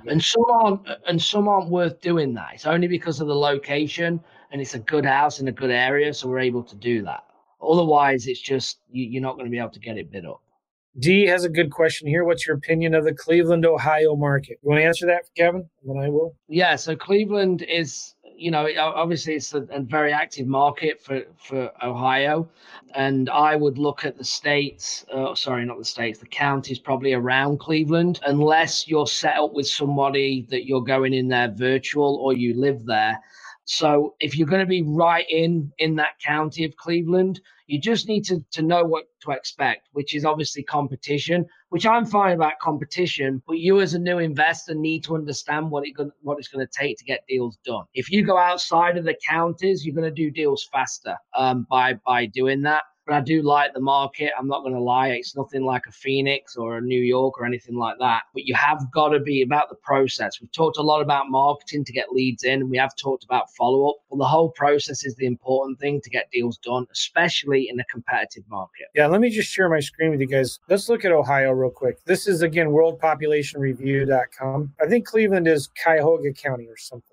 And some aren't, and some aren't worth doing that. It's only because of the location, and it's a good house in a good area, so we're able to do that. Otherwise, it's just you, are not going to be able to get it bid up.
D has a good question here. What's your opinion of the Cleveland, Ohio market? You want to answer that, Gavin? then I will.
Yeah. So Cleveland is you know, obviously it's a, a, very active market for, for Ohio. And I would look at the states, uh, sorry, not the states, the counties probably around Cleveland, unless you're set up with somebody that you're going in there virtual or you live there. So if you're going to be right in in that county of Cleveland, you just need to, to know what to expect, which is obviously competition, which I'm fine about competition, but you as a new investor need to understand what it what it's going to take to get deals done. If you go outside of the counties, you're going to do deals faster um, by by doing that but I do like the market. I'm not going to lie. It's nothing like a Phoenix or a New York or anything like that. But you have got to be about the process. We've talked a lot about marketing to get leads in. We have talked about follow up. But the whole process is the important thing to get deals done, especially in a competitive market.
Yeah, let me just share my screen with you guys. Let's look at Ohio real quick. This is, again, worldpopulationreview.com. I think Cleveland is Cuyahoga County or something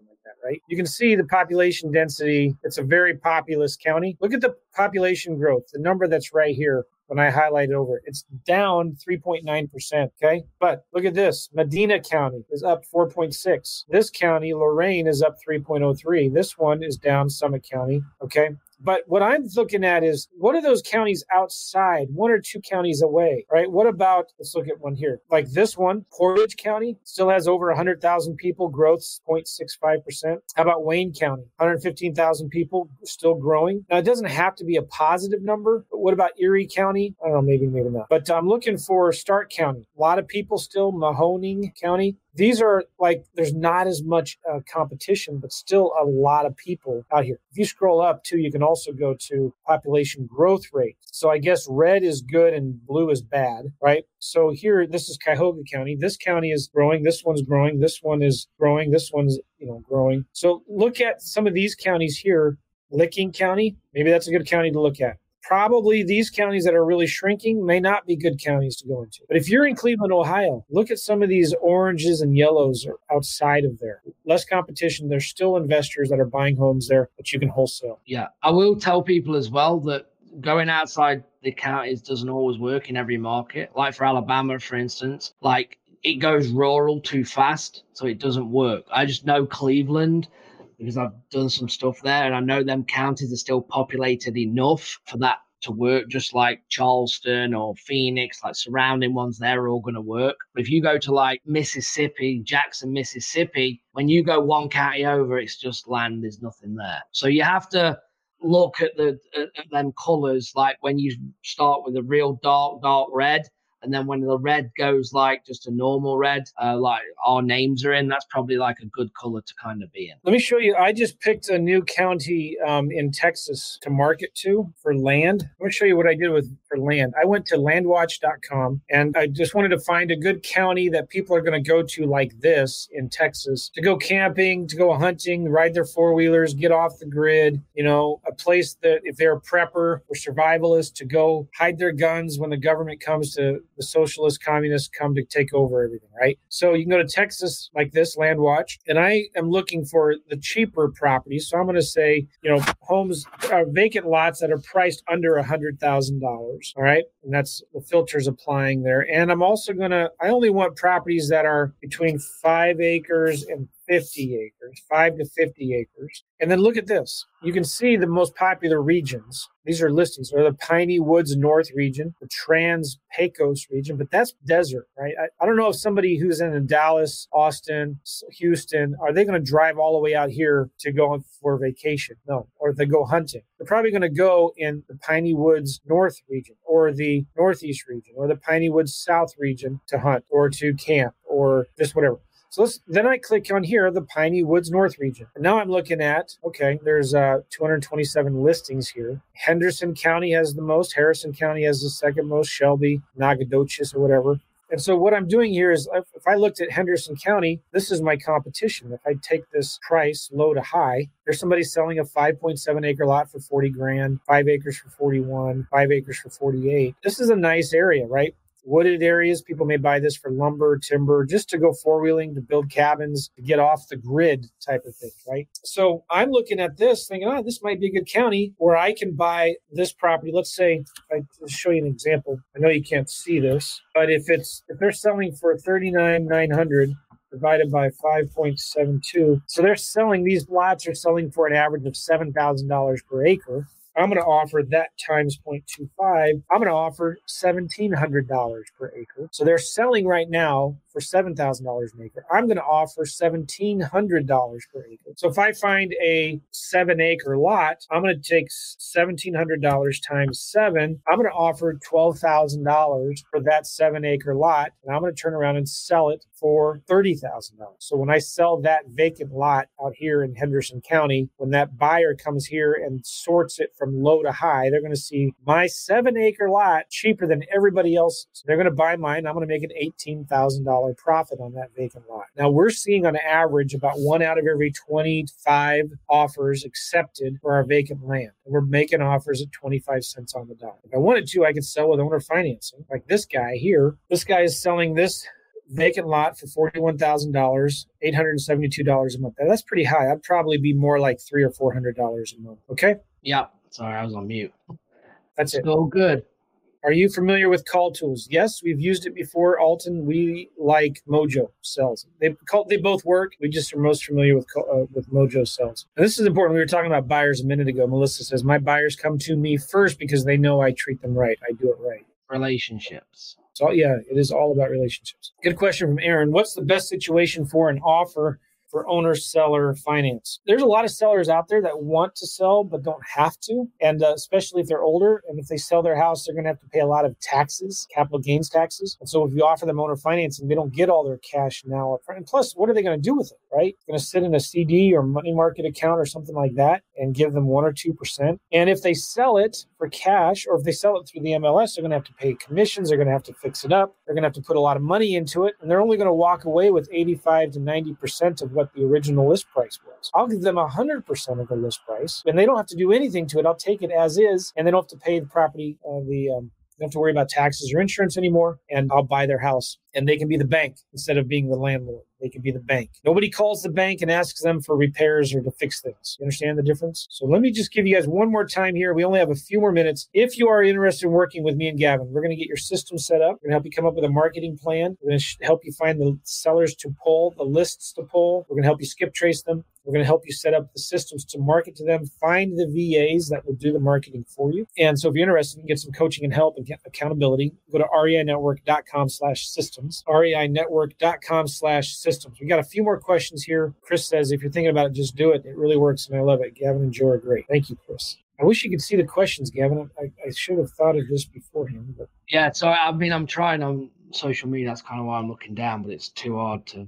right? You can see the population density. It's a very populous county. Look at the population growth, the number that's right here when I highlight it over. It's down 3.9%. Okay. But look at this Medina County is up 4.6. This county, Lorain, is up 3.03. This one is down Summit County. Okay. But what I'm looking at is what are those counties outside, one or two counties away, right? What about, let's look at one here, like this one, Portage County still has over 100,000 people, growth 0.65%. How about Wayne County? 115,000 people, still growing. Now, it doesn't have to be a positive number, but what about Erie County? I don't know, maybe, maybe not. But I'm looking for Stark County. A lot of people still, Mahoning County, these are like there's not as much uh, competition but still a lot of people out here. If you scroll up too you can also go to population growth rate. So i guess red is good and blue is bad right? So here this is cuyahoga county. This county is growing. This one's growing. This one is growing. This one's you know growing. So look at some of these counties here. Licking county maybe that's a good county to look at probably these counties that are really shrinking may not be good counties to go into. But if you're in Cleveland, Ohio, look at some of these oranges and yellows outside of there. Less competition. There's still investors that are buying homes there that you can wholesale.
Yeah. I will tell people as well that going outside the counties doesn't always work in every market. Like for Alabama, for instance, like it goes rural too fast, so it doesn't work. I just know Cleveland because I've done some stuff there and I know them counties are still populated enough for that to work, just like Charleston or Phoenix, like surrounding ones, they're all going to work. But if you go to like Mississippi, Jackson, Mississippi, when you go one county over, it's just land, there's nothing there. So you have to look at the at them colors, like when you start with a real dark, dark red and then when the red goes like just a normal red, uh, like our names are in, that's probably like a good color to kind of be in.
Let me show you. I just picked a new county um, in Texas to market to for land. Let me show you what I did with for land. I went to landwatch.com and I just wanted to find a good county that people are going to go to like this in Texas to go camping, to go hunting, ride their four wheelers, get off the grid, you know, a place that if they're a prepper or survivalist to go hide their guns when the government comes to the socialist communists come to take over everything, right? So you can go to Texas like this, Landwatch, and I am looking for the cheaper properties. So I'm going to say, you know, homes, uh, vacant lots that are priced under a hundred thousand dollars. All right, and that's the filters applying there. And I'm also going to, I only want properties that are between five acres and 50 acres, five to 50 acres. And then look at this. You can see the most popular regions. These are listings. Are the Piney Woods North region, the Trans Pecos region, but that's desert, right? I, I don't know if somebody who's in Dallas, Austin, Houston, are they going to drive all the way out here to go for vacation? No. Or they go hunting. They're probably going to go in the Piney Woods North region or the Northeast region or the Piney Woods South region to hunt or to camp or just whatever. So then I click on here, the Piney Woods North region. And now I'm looking at, okay, there's uh, 227 listings here. Henderson County has the most, Harrison County has the second most, Shelby, Nacogdoches, or whatever. And so what I'm doing here is if I looked at Henderson County, this is my competition. If I take this price low to high, there's somebody selling a 5.7 acre lot for 40 grand, five acres for 41, five acres for 48. This is a nice area, right? Wooded areas. People may buy this for lumber, timber, just to go four wheeling, to build cabins, to get off the grid type of thing, right? So I'm looking at this thinking, oh, this might be a good county where I can buy this property. Let's say, I show you an example. I know you can't see this, but if it's, if they're selling for 39, 900, divided by 5.72. So they're selling, these lots are selling for an average of $7,000 per acre. I'm going to offer that times 0.25. I'm going to offer $1,700 per acre. So they're selling right now for $7,000 an acre. I'm going to offer $1,700 per acre. So if I find a seven acre lot, I'm going to take $1,700 times seven. I'm going to offer $12,000 for that seven acre lot. And I'm going to turn around and sell it for $30,000. So when I sell that vacant lot out here in Henderson County, when that buyer comes here and sorts it from low to high, they're going to see my seven acre lot cheaper than everybody else's. They're going to buy mine. I'm going to make an $18,000 profit on that vacant lot. Now we're seeing on average about one out of every 25 offers accepted for our vacant land. And we're making offers at 25 cents on the dollar. If I wanted to, I could sell with owner financing. Like this guy here, this guy is selling this vacant lot for forty-one thousand dollars, eight hundred and seventy-two dollars a month. That's pretty high. I'd probably be more like three or four hundred dollars a month. Okay.
Yep. Sorry, I was on mute.
That's it.
So good.
Are you familiar with call tools? Yes, we've used it before. Alton, we like Mojo cells. They call, they both work. We just are most familiar with uh, with Mojo cells. And this is important. We were talking about buyers a minute ago. Melissa says my buyers come to me first because they know I treat them right. I do it right.
Relationships.
So yeah, it is all about relationships. Good question from Aaron. What's the best situation for an offer for owner seller finance. There's a lot of sellers out there that want to sell but don't have to, and uh, especially if they're older and if they sell their house, they're going to have to pay a lot of taxes, capital gains taxes. And so if you offer them owner financing, they don't get all their cash now. And plus, what are they going to do with it? Right? Going to sit in a CD or money market account or something like that and give them one or two percent. And if they sell it for cash, or if they sell it through the MLS, they're going to have to pay commissions. They're going to have to fix it up. They're going to have to put a lot of money into it, and they're only going to walk away with 85 to 90 percent of what what the original list price was. I'll give them 100% of the list price, and they don't have to do anything to it. I'll take it as is, and they don't have to pay the property, uh, the um, don't have to worry about taxes or insurance anymore, and I'll buy their house. And they can be the bank instead of being the landlord. They can be the bank. Nobody calls the bank and asks them for repairs or to fix things. You understand the difference? So let me just give you guys one more time here. We only have a few more minutes. If you are interested in working with me and Gavin, we're going to get your system set up. We're going to help you come up with a marketing plan. We're going to help you find the sellers to pull, the lists to pull. We're going to help you skip trace them. We're going to help you set up the systems to market to them, find the VAs that will do the marketing for you. And so if you're interested, you can get some coaching and help and accountability. Go to reinetwork.com slash systems, reinetwork.com slash systems. We got a few more questions here. Chris says, if you're thinking about it, just do it. It really works. And I love it. Gavin and Joe are great. Thank you, Chris. I wish you could see the questions, Gavin. I, I should have thought of this beforehand. But
yeah, so I mean, I'm trying on social media. That's kind of why I'm looking down, but it's too hard to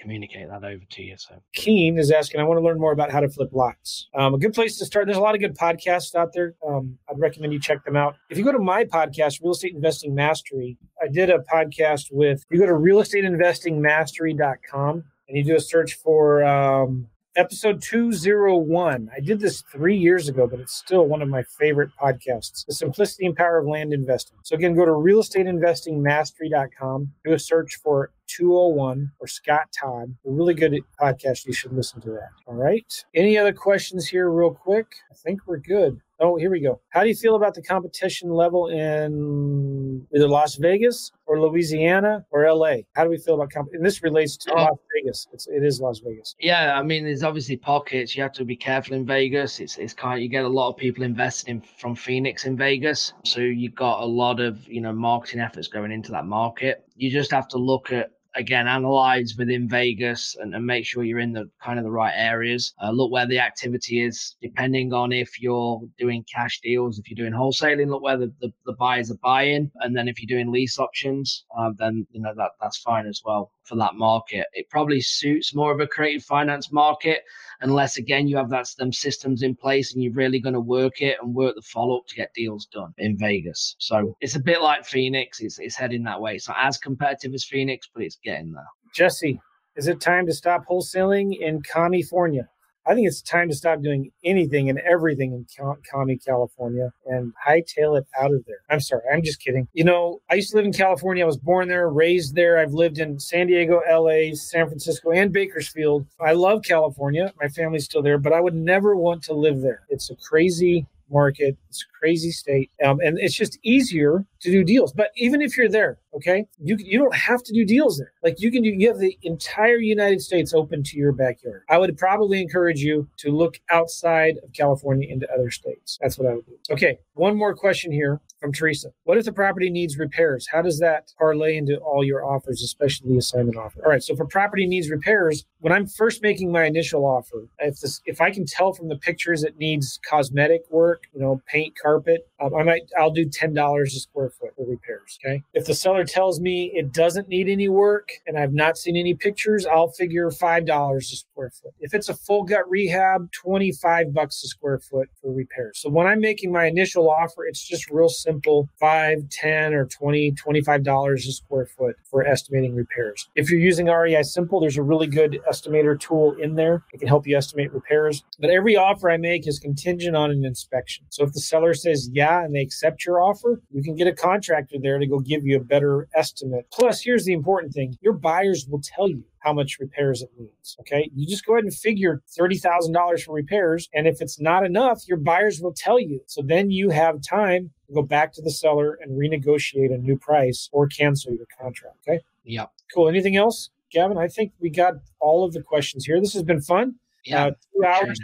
communicate that over to you. So
Keen is asking, I want to learn more about how to flip lots. Um, a good place to start. There's a lot of good podcasts out there. Um, I'd recommend you check them out. If you go to my podcast, Real Estate Investing Mastery, I did a podcast with. You go to realestateinvestingmastery.com and you do a search for um, episode 201. I did this three years ago, but it's still one of my favorite podcasts The Simplicity and Power of Land Investing. So, again, go to realestateinvestingmastery.com, do a search for 201 or Scott Todd. A really good podcast. You should listen to that. All right. Any other questions here, real quick? I think we're good. Oh, here we go. How do you feel about the competition level in either Las Vegas or Louisiana or LA? How do we feel about comp? And this relates to oh. Las Vegas. It's, it is Las Vegas.
Yeah, I mean, there's obviously pockets. You have to be careful in Vegas. It's it's kind of, you get a lot of people investing from Phoenix in Vegas, so you've got a lot of you know marketing efforts going into that market. You just have to look at again analyze within vegas and, and, make sure you're in the kind of the right areas uh, look where the activity is depending on if you're doing cash deals if you're doing wholesaling look where the, the, the buyers are buying and then if you're doing lease options uh, then you know that that's fine as well for that market it probably suits more of a creative finance market unless again you have that them systems in place and you're really going to work it and work the follow up to get deals done in Vegas. So it's a bit like Phoenix. It's it's heading that way. It's not as competitive as Phoenix, but it's getting there.
Jesse, is it time to stop wholesaling in California? I think it's time to stop doing anything and everything in County, California and hightail it out of there. I'm sorry, I'm just kidding. You know, I used to live in California. I was born there, raised there. I've lived in San Diego, LA, San Francisco, and Bakersfield. I love California. My family's still there, but I would never want to live there. It's a crazy market. It's a crazy state, um, and it's just easier to do deals. But even if you're there, okay, you you don't have to do deals there. Like you can do, you have the entire United States open to your backyard. I would probably encourage you to look outside of California into other states. That's what I would do. Okay, one more question here from Teresa. What if the property needs repairs? How does that parlay into all your offers, especially the assignment offer? All right, so for property needs repairs, when I'm first making my initial offer, if this if I can tell from the pictures it needs cosmetic work, you know, paint, carpet, um, I might I'll do ten dollars a square foot for repairs. Okay. If the seller tells me it doesn't need any work and I've not seen any pictures, I'll figure five dollars a square foot. If it's a full gut rehab, twenty five bucks a square foot for repairs. So when I'm making my initial offer, it's just real simple: five, ten, or twenty, twenty-five dollars a square foot for estimating repairs. If you're using REISimpli, there's a really good estimator tool in there. It can help you estimate repairs. But every offer I make is contingent on an inspection. So if the seller says yeah and they accept your offer, you can get a contractor there to go give you a better estimate. Plus, here's the important thing your buyers will tell you how much repairs it needs. Okay. You just go ahead and figure $30,000 for repairs. And if it's not enough, your buyers will tell you. So then you have time to go back to the seller and renegotiate a new price or cancel your contract. Okay.
Yeah.
Cool. Anything else? Gavin, I think we got all of the questions here. This has been fun.
Yeah. Uh,
two hours.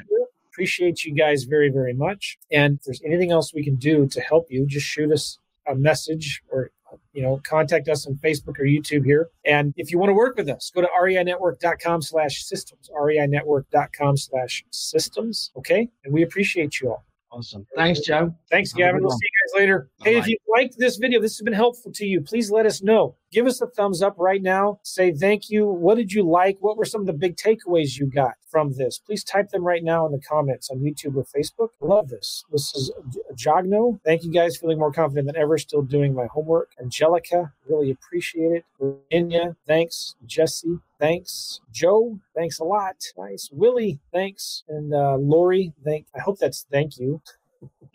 Appreciate you guys very, very much. And if there's anything else we can do to help you, just shoot us a message or you know contact us on facebook or youtube here and if you want to work with us go to reinetwork.com slash systems reinetwork.com slash systems okay and we appreciate you all
Awesome. Thanks, Joe.
Thanks, Gavin. We'll see you guys later. Bye-bye. Hey, if you liked this video, this has been helpful to you, please let us know. Give us a thumbs up right now. Say thank you. What did you like? What were some of the big takeaways you got from this? Please type them right now in the comments on YouTube or Facebook. Love this. This is Jogno. Thank you guys. Feeling more confident than ever. Still doing my homework. Angelica, really appreciate it. Virginia, thanks. Jesse, thanks. Joe, thanks a lot. Nice. Willie, thanks. And uh, Lori, thank. I hope that's thank you.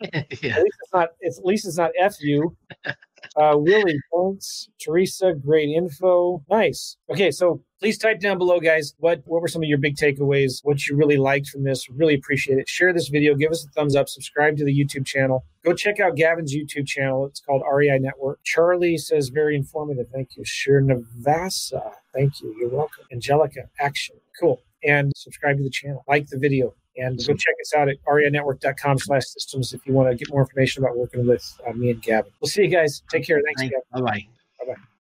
yeah. At least it's not. It's, at least it's not f you. Uh, Willie. Teresa, great info. Nice. Okay, so please type down below, guys. What what were some of your big takeaways? What you really liked from this? Really appreciate it. Share this video. Give us a thumbs up. Subscribe to the YouTube channel. Go check out Gavin's YouTube channel. It's called REI Network. Charlie says very informative. Thank you. Sure Navasa. Thank you. You're welcome. Angelica, action. Cool. And subscribe to the channel. Like the video. And go check us out at reinetwork.com slash systems if you want to get more information about working with uh, me and Gavin. We'll see you guys. Take care. Thanks, Gavin. Bye-bye.
Bye-bye.